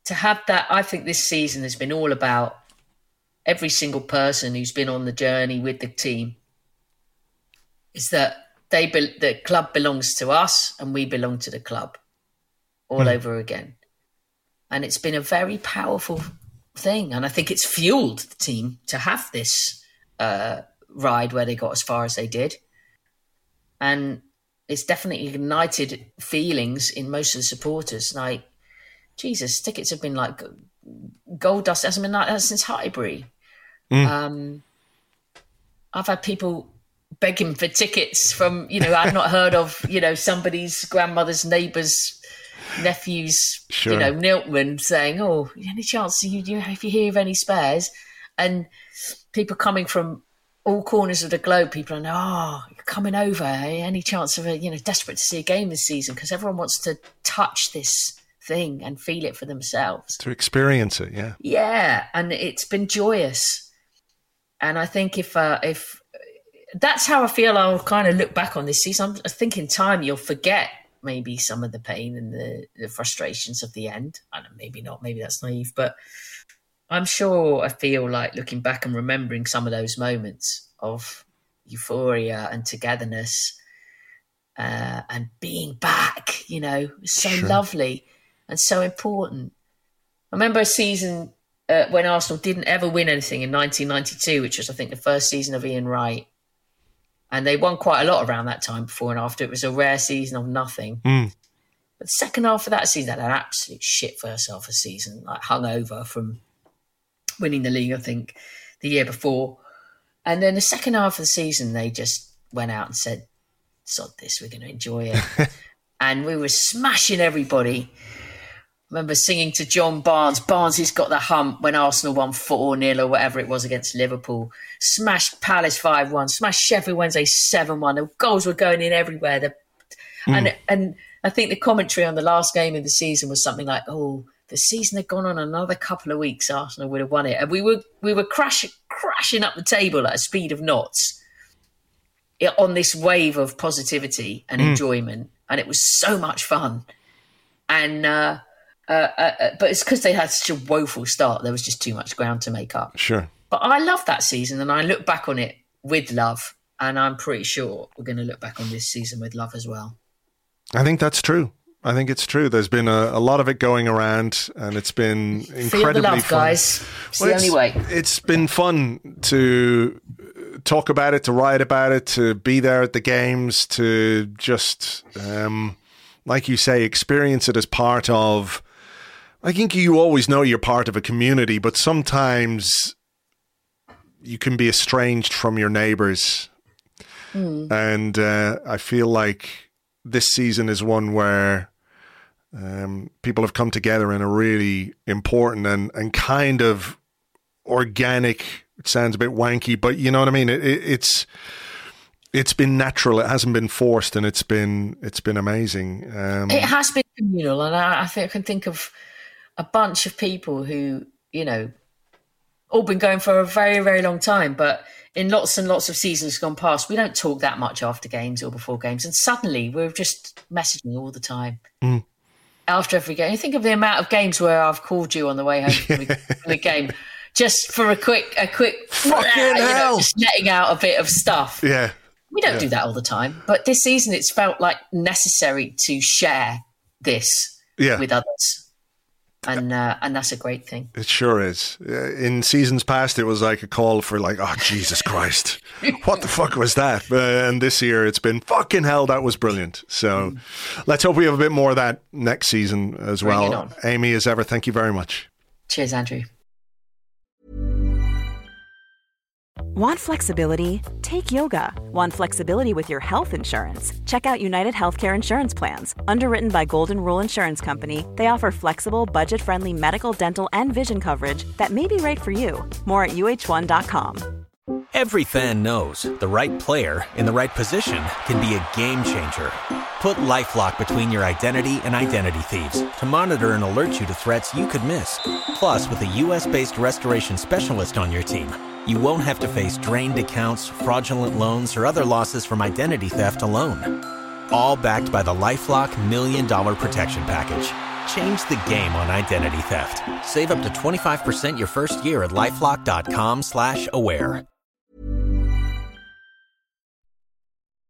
to have that, I think this season has been all about every single person who's been on the journey with the team. Is that they be, the club belongs to us and we belong to the club all over again. And it's been a very powerful thing. And I think it's fueled the team to have this uh, ride where they got as far as they did. And it's definitely ignited feelings in most of the supporters. Like, Jesus, tickets have been like gold dust. Hasn't been like that since Highbury. Um, I've had people begging for tickets from, you know, I've not heard of, you know, somebody's grandmother's neighbour's nephew's, Sure. you know, Niltman saying, "Oh, any chance you, you if you hear of any spares?" And people coming from all corners of the globe, people are, "Oh, you're coming over? eh? Any chance of a, you know, desperate to see a game this season because everyone wants to touch this thing and feel it for themselves." to experience it, yeah. Yeah, and it's been joyous. And I think if uh, if that's how I feel, I'll kind of look back on this season. I'm- I think in time you'll forget maybe some of the pain and the, the frustrations of the end. I don't know, maybe not. Maybe that's naive, but I'm sure I feel like looking back and remembering some of those moments of euphoria and togetherness uh, and being back. You know, so Sure. lovely and so important. I remember a season uh, when Arsenal didn't ever win anything in 1992, which was, I think, the first season of Ian Wright. And they won quite a lot around that time before and after. It was a rare season of nothing. Mm. But the second half of that season, they had an absolute shit first half of the season, like hung over from winning the league, I think, the year before. And then the second half of the season, they just went out and said, sod this, we're going to enjoy it. and we were smashing everybody. remember singing to John Barnes. Barnes, he's got the hump when Arsenal won 4 0 or whatever it was against Liverpool. Smashed Palace 5 1, smashed Sheffield Wednesday 7 1. The goals were going in everywhere. The, and, and I think the commentary on the last game of the season was something like, oh, the season had gone on another couple of weeks, Arsenal would have won it. And we were we were crashing crashing up the table at a speed of knots on this wave of positivity and enjoyment, and it was so much fun. And uh, uh, uh, but it's because they had such a woeful start. There was just too much ground to make up. Sure. But I love that season, and I look back on it with love. And I'm pretty sure we're going to look back on this season with love as well. I think that's true. I think it's true. There's been a, a lot of it going around, and it's been incredibly Feel the love, fun. guys. It's Well, the only way. It's been fun to talk about it, to write about it, to be there at the games, to just, um, like you say, experience it as part of. I think you always know you're part of a community, but sometimes you can be estranged from your neighbors. And uh, I feel like this season is one where um, people have come together in a really important and, and kind of organic. It sounds a bit wanky, but you know what I mean. It, it, it's it's been natural. It hasn't been forced, and it's been it's been amazing. Um, It has been communal, and I, I think I can think of a bunch of people who you know, all been going for a very, very long time. But in lots and lots of seasons gone past, we don't talk that much after games or before games. And suddenly we're just messaging all the time. Mm. After every game. You think of the amount of games where I've called you on the way home from the, game. Just for a quick, a quick, Fucking you know, hell. just letting out a bit of stuff. Yeah. We don't do that all the time, but this season it's felt like necessary to share this Yeah. with others, and uh, and that's a great thing. It sure is. Uh, In seasons past, it was like a call for like, oh Jesus Christ, what the fuck was that? Uh, and this year, it's been fucking hell. That was brilliant. So, let's hope we have a bit more of that next season as Bring well. Amy, as ever, thank you very much. Cheers, Andrew. Want flexibility? Take yoga. Want flexibility with your health insurance? Check out United Healthcare Insurance Plans. Underwritten by Golden Rule Insurance Company, they offer flexible, budget friendly medical, dental, and vision coverage that may be right for you. More at uhone.com. Every fan knows the right player in the right position can be a game changer. Put LifeLock between your identity and identity thieves to monitor and alert you to threats you could miss. Plus, with a US-based restoration specialist on your team, you won't have to face drained accounts, fraudulent loans, or other losses from identity theft alone. All backed by the LifeLock Million Dollar Protection Package. Change the game on identity theft. Save up to 25% your first year at LifeLock.com slash aware.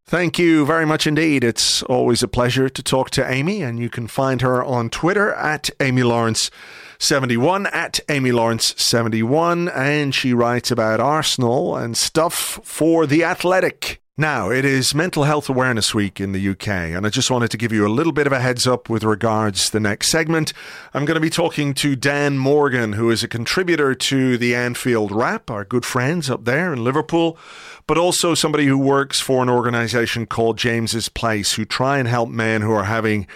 Thank you very much indeed. It's always a pleasure to talk to Amy, and you can find her on Twitter at Amy Lawrence. 71 at Amy Lawrence 71 and she writes about Arsenal and stuff for the athletic. Now, it is Mental Health Awareness Week in the UK, and I just wanted to give you a little bit of a heads up with regards to the next segment. I'm going to be talking to Dan Morgan, who is a contributor to the Anfield Wrap, our good friends up there in Liverpool, but also somebody who works for an organisation called James's Place, who try and help men who are having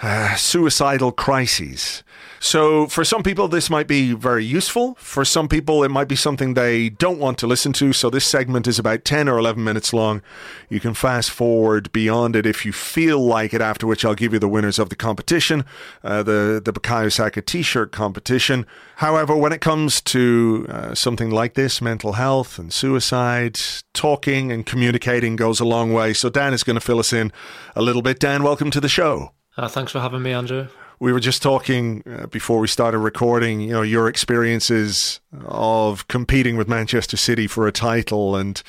uh, suicidal crises. So, for some people, this might be very useful. For some people, it might be something they don't want to listen to. So, this segment is about 10 or 11 minutes long. You can fast forward beyond it if you feel like it, after which I'll give you the winners of the competition, uh, the, the Bukayo Saka t shirt competition. However, when it comes to uh, something like this, mental health and suicide, talking and communicating goes a long way. So, Dan is going to fill us in a little bit. Dan, welcome to the show. Uh, thanks for having me, Andrew. We were just talking uh, before we started recording, you know, your experiences of competing with Manchester City for a title and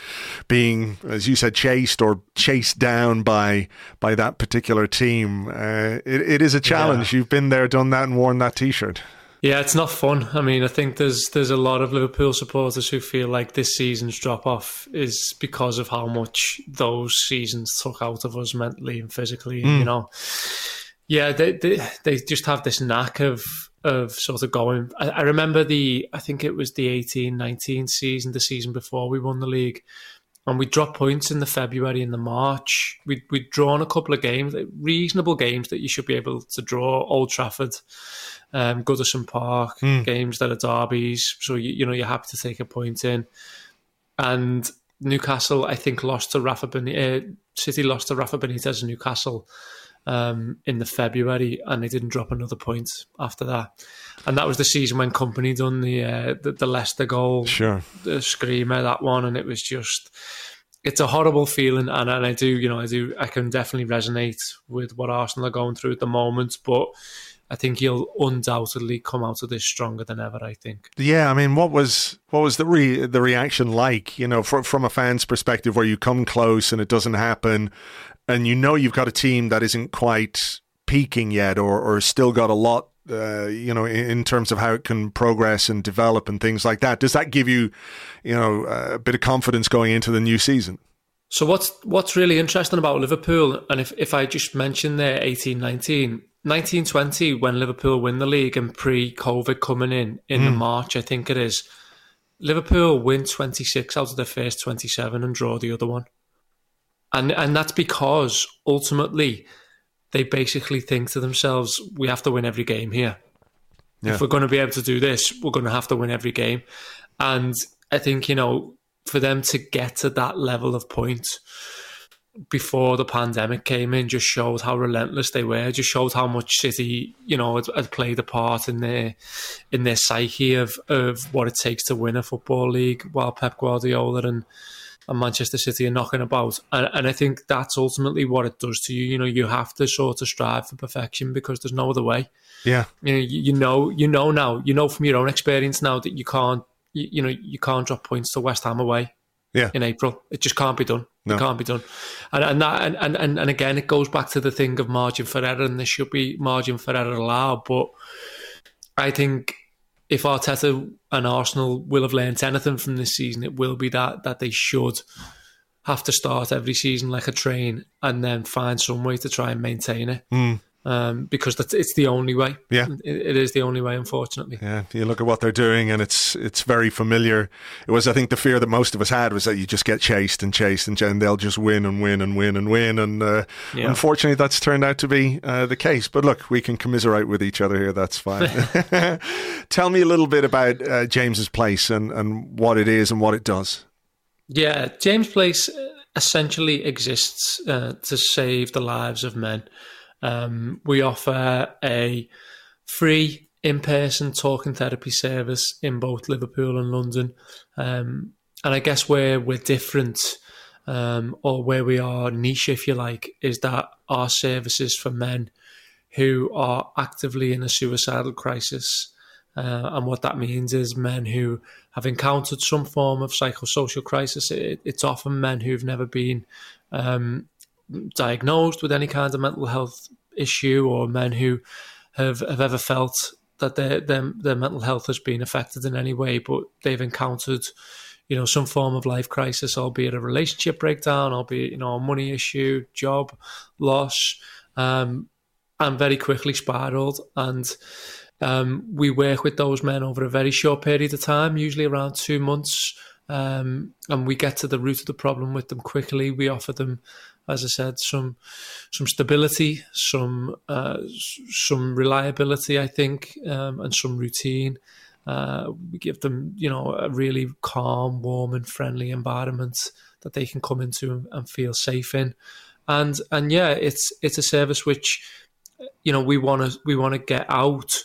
being, as you said, chased or chased down by by that particular team. Uh, it, it is a challenge. You've been there, done that, and worn that T-shirt. Yeah, it's not fun. I mean, I think there's there's a lot of Liverpool supporters who feel like this season's drop off is because of how much those seasons took out of us mentally and physically. You know, yeah, they, they they just have this knack of of sort of going. I, I remember the I think it was the 18-19 season, the season before we won the league. And we dropped points in the February and the March. We'd, we'd drawn a couple of games, reasonable games that you should be able to draw. Old Trafford, um, Goodison Park, games that are derbies. So, you, you know, you're happy to take a point in. And Newcastle, I think, lost to Rafa Benitez. Uh, City lost to Rafa Benitez and Newcastle um, in the February, and they didn't drop another point after that. And that was the season when Kompany done the uh, the, the Leicester goal, Sure. the screamer, that one, and it was just. It's a horrible feeling, and, and I do, you know, I do, I can definitely resonate with what Arsenal are going through at the moment. But I think he'll undoubtedly come out of this stronger than ever. I think. Yeah, I mean, what was what was the re- the reaction like? You know, from from a fan's perspective, where you come close and it doesn't happen, and you know you've got a team that isn't quite peaking yet, or or still got a lot. Uh, you know, in, in terms of how it can progress and develop and things like that. Does that give you, you know, a bit of confidence going into the new season? So what's what's really interesting about Liverpool, and if, if I just mention there 18, 19, 1920, when Liverpool win the league and pre-COVID coming in, in the March, I think it is, Liverpool win 26 out of their first 27 and draw the other one. And and that's because ultimately they basically think to themselves, we have to win every game here. Yeah. If we're going to be able to do this, we're going to have to win every game. And I think, you know, for them to get to that level of point, before the pandemic came in just showed how relentless they were. Just showed how much City, you know, had, had, played a part in their in their psyche of of what it takes to win a football league. While Pep Guardiola and and Manchester City are knocking about, and, and I think that's ultimately what it does to you. You know, you have to sort of strive for perfection because there's no other way. Yeah, you know, you, you know, you know now, you know from your own experience now that you can't, you, you know, you can't drop points to West Ham away yeah. in April. It just can't be done. No. It can't be done. And and that and, and, and again it goes back to the thing of margin for error and there should be margin for error allowed. But I think if Arteta and Arsenal will have learnt anything from this season, it will be that that they should have to start every season like a train and then find some way to try and maintain it. Mm um, because that's it's the only way. Yeah, it, it is the only way, unfortunately. Yeah, you look at what they're doing, and it's it's very familiar. It was, I think, the fear that most of us had was that you just get chased and chased, and, and they'll just win and win and win and win. And uh, yeah. unfortunately, that's turned out to be uh, the case. But look, we can commiserate with each other here. That's fine. Tell me a little bit about uh, James's place and and what it is and what it does. Yeah, James Place essentially exists uh, to save the lives of men. Um, we offer a free in person talking therapy service in both Liverpool and London. Um, and I guess where we're different, um, or where we are niche, if you like, is that our services for men who are actively in a suicidal crisis. Uh, and what that means is men who have encountered some form of psychosocial crisis. It, it's often men who've never been um, diagnosed with any kind of mental health issue or men who have, have ever felt that their, their their mental health has been affected in any way, but they've encountered, you know, some form of life crisis, albeit a relationship breakdown, albeit you know a money issue, job loss, um, and very quickly spiraled. And um, we work with those men over a very short period of time, usually around two months, um, and we get to the root of the problem with them quickly. We offer them as I said, some some stability, some uh, some reliability, I think, um, and some routine. Uh, we give them, you know, a really calm, warm, and friendly environment that they can come into and feel safe in. And and yeah, it's it's a service which, you know, we want to we want to get out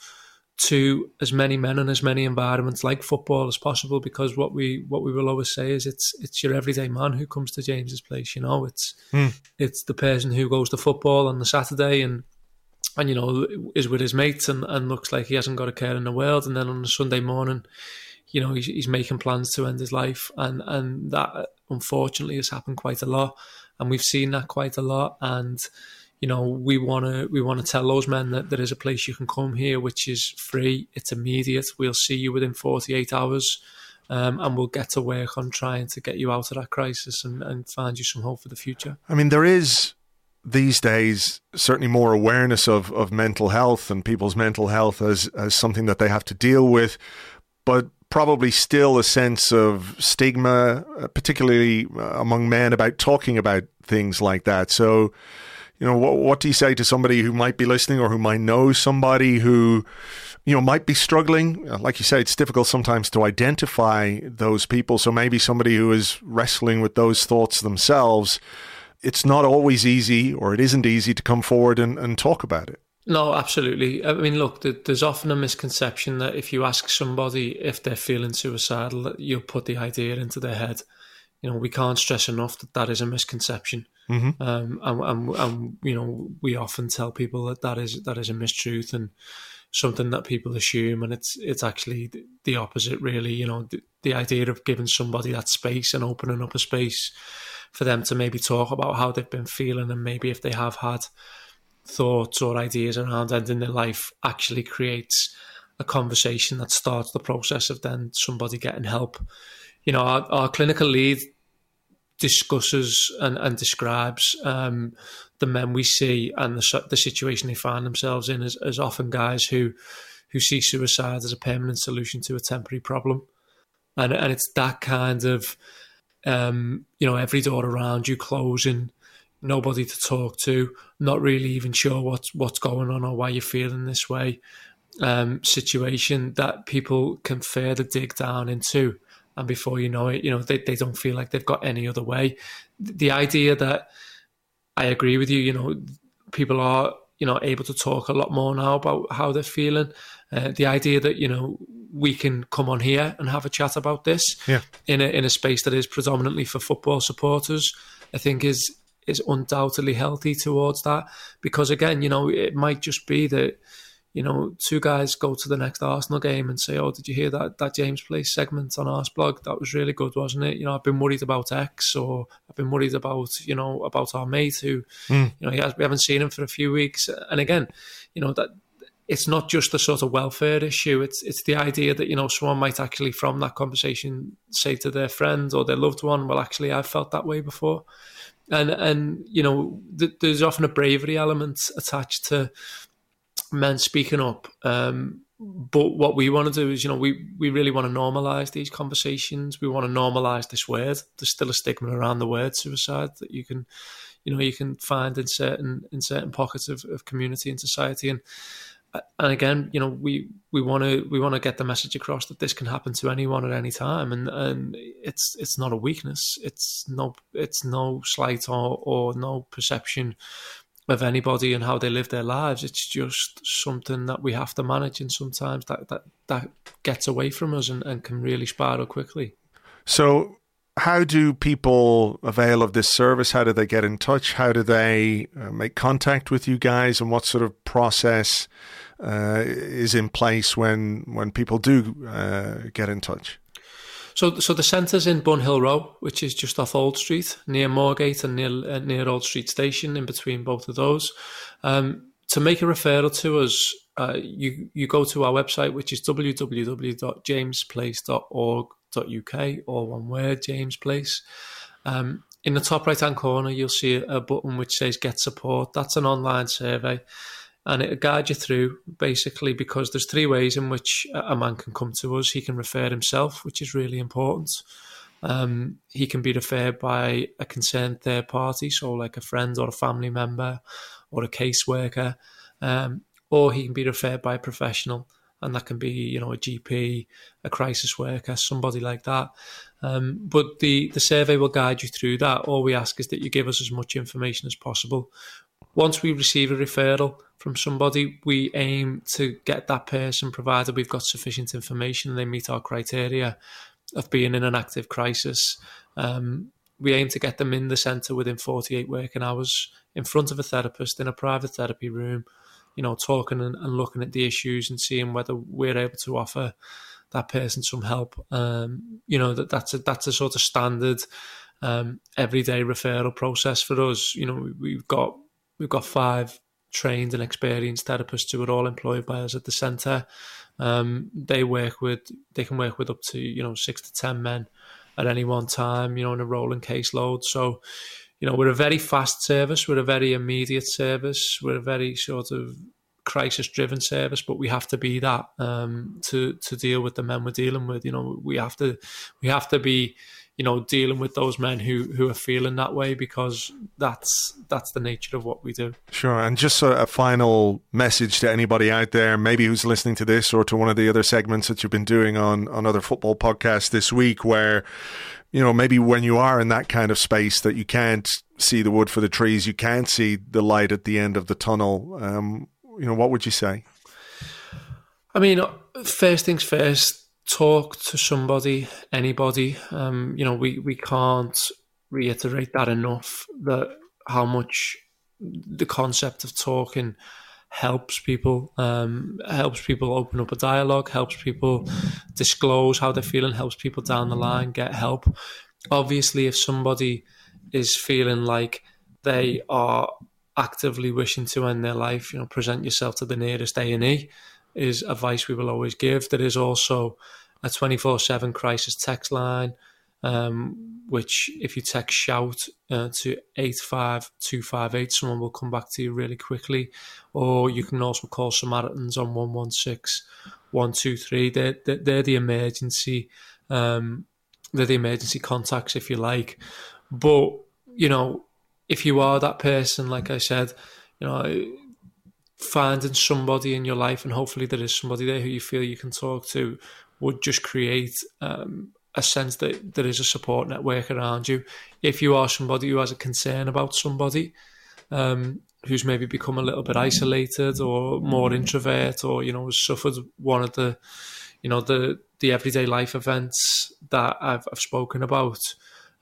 to as many men and as many environments like football as possible because what we what we will always say is it's it's your everyday man who comes to James's place you know? It's mm. it's the person who goes to football on the Saturday and and you know is with his mates and, and looks like he hasn't got a care in the world. And then on a Sunday morning you know he's, he's making plans to end his life. And and that unfortunately has happened quite a lot. And we've seen that quite a lot. And you know, we want to we want to tell those men that there is a place you can come here, which is free. It's immediate. We'll see you within 48 hours, um, and we'll get to work on trying to get you out of that crisis and, and find you some hope for the future. I mean, there is these days certainly more awareness of, of mental health and people's mental health as, as something that they have to deal with, but probably still a sense of stigma, uh, particularly uh, among men, about talking about things like that. So, you know, what, what do you say to somebody who might be listening or who might know somebody who, you know, might be struggling? Uh, like you say, it's difficult sometimes to identify those people. So maybe somebody who is wrestling with those thoughts themselves, it's not always easy or it isn't easy to come forward and, and talk about it. No, absolutely. I mean, look, there's often a misconception that if you ask somebody if they're feeling suicidal, you'll put the idea into their head. You know, we can't stress enough that that is a misconception. Mm-hmm. Um, and, and, and, you know, we often tell people that that is that is a mistruth and something that people assume, and it's it's actually the opposite. Really, you know, the, the idea of giving somebody that space and opening up a space for them to maybe talk about how they've been feeling, and maybe if they have had thoughts or ideas around ending their life, actually creates a conversation that starts the process of then somebody getting help. You know, our, our clinical lead discusses and, and describes um, the men we see and the, the situation they find themselves in as, as often guys who who see suicide as a permanent solution to a temporary problem, and and it's that kind of um, you know every door around you closing, nobody to talk to, not really even sure what's what's going on or why you're feeling this way. Um, situation that people can further dig down into and before you know it, you know they, they don't feel like they've got any other way. The idea that I agree with you. You know, people are you know able to talk a lot more now about how they're feeling. Uh, the idea that you know we can come on here and have a chat about this Yeah. in a in a space that is predominantly for football supporters, I think is is undoubtedly healthy towards that. Because again, you know, it might just be that you know two guys go to the next Arsenal game and say, "Oh, did you hear that that James Place segment on our blog? That was really good, wasn't it?" You know, I've been worried about X, or I've been worried about you know about our mate who, hmm. you know, he has, we haven't seen him for a few weeks, and again, you know that it's not just a sort of welfare issue. It's it's the idea that you know someone might actually from that conversation say to their friend or their loved one, "Well, actually, I've felt that way before," and and you know th- there's often a bravery element attached to men speaking up. Um, but what we want to do is, you know, we, we really want to normalise these conversations. We want to normalise this word. There's still a stigma around the word suicide that you can, you know, you can find in certain in certain pockets of, of community and society. And and again, you know, we we want to we want to get the message across that this can happen to anyone at any time, and and it's it's not a weakness. It's no it's no slight or or no perception of anybody and how they live their lives. It's just something that we have to manage, and sometimes that that, that gets away from us and, and can really spiral quickly. So, how do people avail of this service? How do they get in touch? How do they uh, make contact with you guys? And what sort of process uh, is in place when when people do uh, get in touch? So, so the centre's in Bunhill Row, which is just off Old Street, near Moorgate and near uh, near Old Street Station, in between both of those. Um, to make a referral to us, uh, you you go to our website, which is www.jamesplace.org.uk, or one word, James Place. Um, in the top right hand corner, you'll see a button which says Get Support. That's an online survey and it'll guide you through basically because there's three ways in which a man can come to us. He can refer himself, which is really important. Um, he can be referred by a concerned third party, so like a friend or a family member or a caseworker, um, or he can be referred by a professional, and that can be you know a GP, a crisis worker, somebody like that. Um, but the the survey will guide you through that. All we ask is that you give us as much information as possible. Once we receive a referral from somebody, we aim to get that person, provided we've got sufficient information and they meet our criteria of being in an active crisis. Um, we aim to get them in the centre within 48 working hours, in front of a therapist in a private therapy room, you know, talking and, and looking at the issues and seeing whether we're able to offer that person some help. Um, you know, that that's a, that's a sort of standard um, everyday referral process for us. You know, we've got we've got five trained and experienced therapists who are all employed by us at the centre. Um, they work with they can work with up to you know six to ten men at any one time. You know, in a rolling caseload. So, you know, we're a very fast service. We're a very immediate service. We're a very sort of crisis driven service, but we have to be that um, to to deal with the men we're dealing with. You know, we have to we have to be you know dealing with those men who who are feeling that way because that's that's the nature of what we do Sure. And just a, a final message to anybody out there, maybe who's listening to this or to one of the other segments that you've been doing on, on other football podcasts this week, where, you know, maybe when you are in that kind of space that you can't see the wood for the trees, you can't see the light at the end of the tunnel. Um, you know, what would you say? i mean first things first talk to somebody anybody um you know we we can't reiterate that enough that how much the concept of talking helps people um, helps people open up a dialogue helps people disclose how they're feeling helps people down the line get help. Obviously if somebody is feeling like they are actively wishing to end their life you know present yourself to the nearest A&E is advice we will always give. There is also a 24-7 crisis text line um, which if you text shout uh, to 85258 someone will come back to you really quickly. Or you can also call Samaritans on 116 123 they're, they're, they're the emergency um, they're the emergency contacts if you like. But you know if you are that person like I said you know finding somebody in your life and hopefully there is somebody there who you feel you can talk to would just create um, a sense that there is a support network around you. If you are somebody who has a concern about somebody, um, who's maybe become a little bit isolated or more introvert, or you know, has suffered one of the, you know, the the everyday life events that I've, I've spoken about.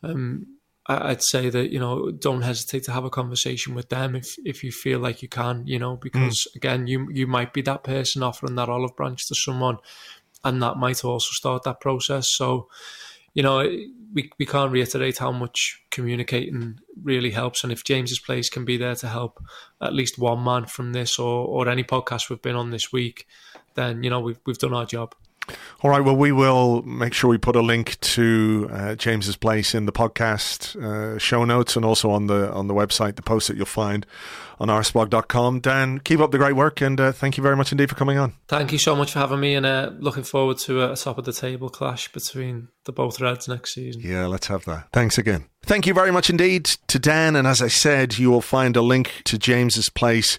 Um, I'd say that you know don't hesitate to have a conversation with them if if you feel like you can, you know, because mm. again, you you might be that person offering that olive branch to someone, and that might also start that process. So, you know, we we can't reiterate how much communicating really helps, and if James's place can be there to help at least one man from this or or any podcast we've been on this week, then you know we've we've done our job. All right. Well, we will make sure we put a link to uh, James's place in the podcast uh, show notes and also on the on the website, the post that you'll find on arseblog.com. Dan, keep up the great work and uh, thank you very much indeed for coming on. Thank you so much for having me and uh, looking forward to a top of the table clash between the both Reds next season. Yeah, let's have that. Thanks again. Thank you very much indeed to Dan. And as I said, you will find a link to James's place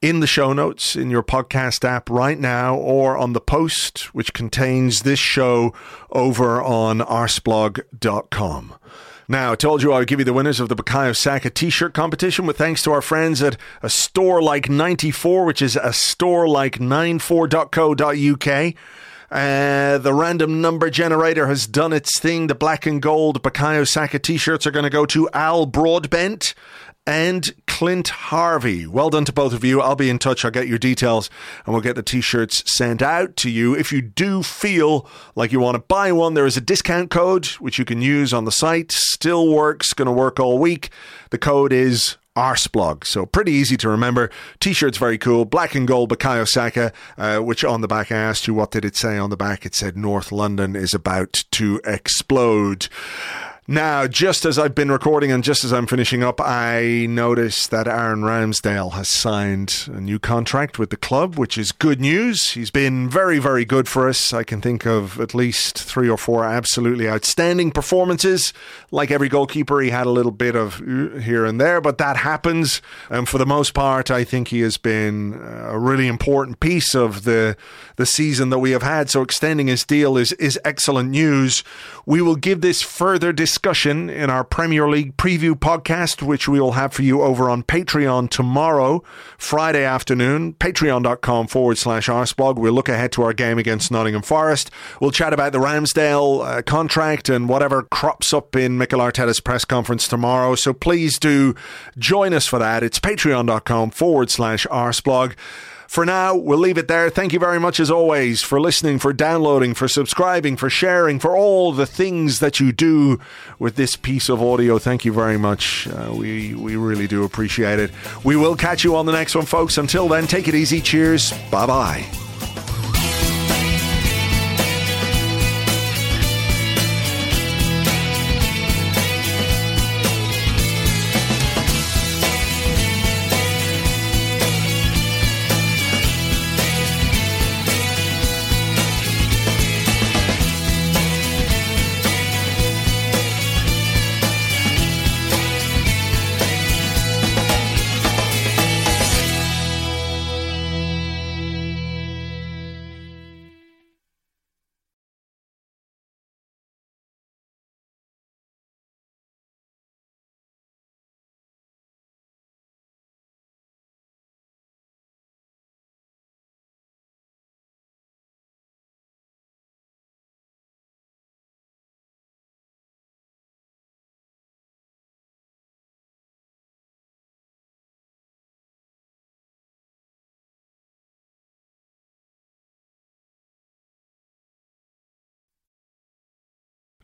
in the show notes in your podcast app right now or on the post which contains this show over on arseblog.com. Now, I told you I would give you the winners of the Bukayo Saka t-shirt competition with thanks to our friends at a store like 94, which is a store like 94.co.uk. Uh, the random number generator has done its thing. The black and gold Bukayo Saka t-shirts are going to go to Al Broadbent and Clint Harvey. Well done to both of you. I'll be in touch. I'll get your details and we'll get the t shirts sent out to you. If you do feel like you want to buy one, there is a discount code which you can use on the site. Still works, going to work all week. The code is Arseblog. So pretty easy to remember. T-shirt's very cool. Black and gold Bukayo Saka, uh, which on the back I asked you what did it say on the back? It said North London is about to explode. Now, just as I've been recording and just as I'm finishing up, I notice that Aaron Ramsdale has signed a new contract with the club, which is good news. He's been very, very good for us. I can think of at least three or four absolutely outstanding performances. Like every goalkeeper, he had a little bit of uh, here and there, but that happens. And for the most part, I think he has been a really important piece of the the season that we have had. So extending his deal is is excellent news. We will give this further discussion in our Premier League preview podcast, which we will have for you over on Patreon tomorrow, Friday afternoon. Patreon.com forward slash Arseblog. We'll look ahead to our game against Nottingham Forest. We'll chat about the Ramsdale uh, contract and whatever crops up in Mikel Arteta's press conference tomorrow. So please do join us for that. It's patreon.com forward slash Arseblog. For now, we'll leave it there. Thank you very much, as always, for listening, for downloading, for subscribing, for sharing, for all the things that you do with this piece of audio. Thank you very much. Uh, we, we really do appreciate it. We will catch you on the next one, folks. Until then, take it easy. Cheers. Bye bye.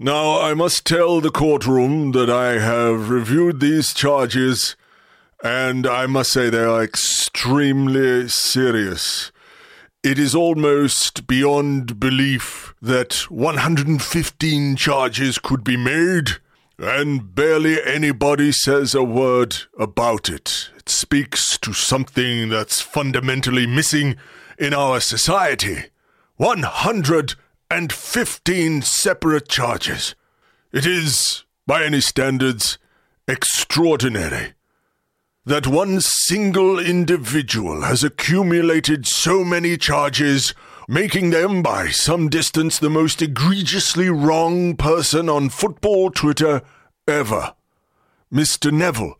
Now, I must tell the courtroom that I have reviewed these charges, and I must say they are extremely serious. It is almost beyond belief that 115 charges could be made, and barely anybody says a word about it. It speaks to something that's fundamentally missing in our society. 100 and 15 separate charges. It is, by any standards, extraordinary that one single individual has accumulated so many charges, making them by some distance the most egregiously wrong person on football Twitter ever. Mr. Neville.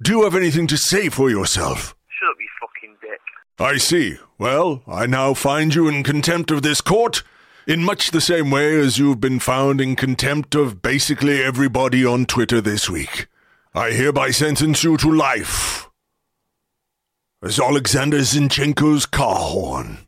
Do you have anything to say for yourself? Shut up, you fucking dick. I see. Well, I now find you in contempt of this court, in much the same way as you've been found in contempt of basically everybody on Twitter this week. I hereby sentence you to life. As Alexander Zinchenko's car horn.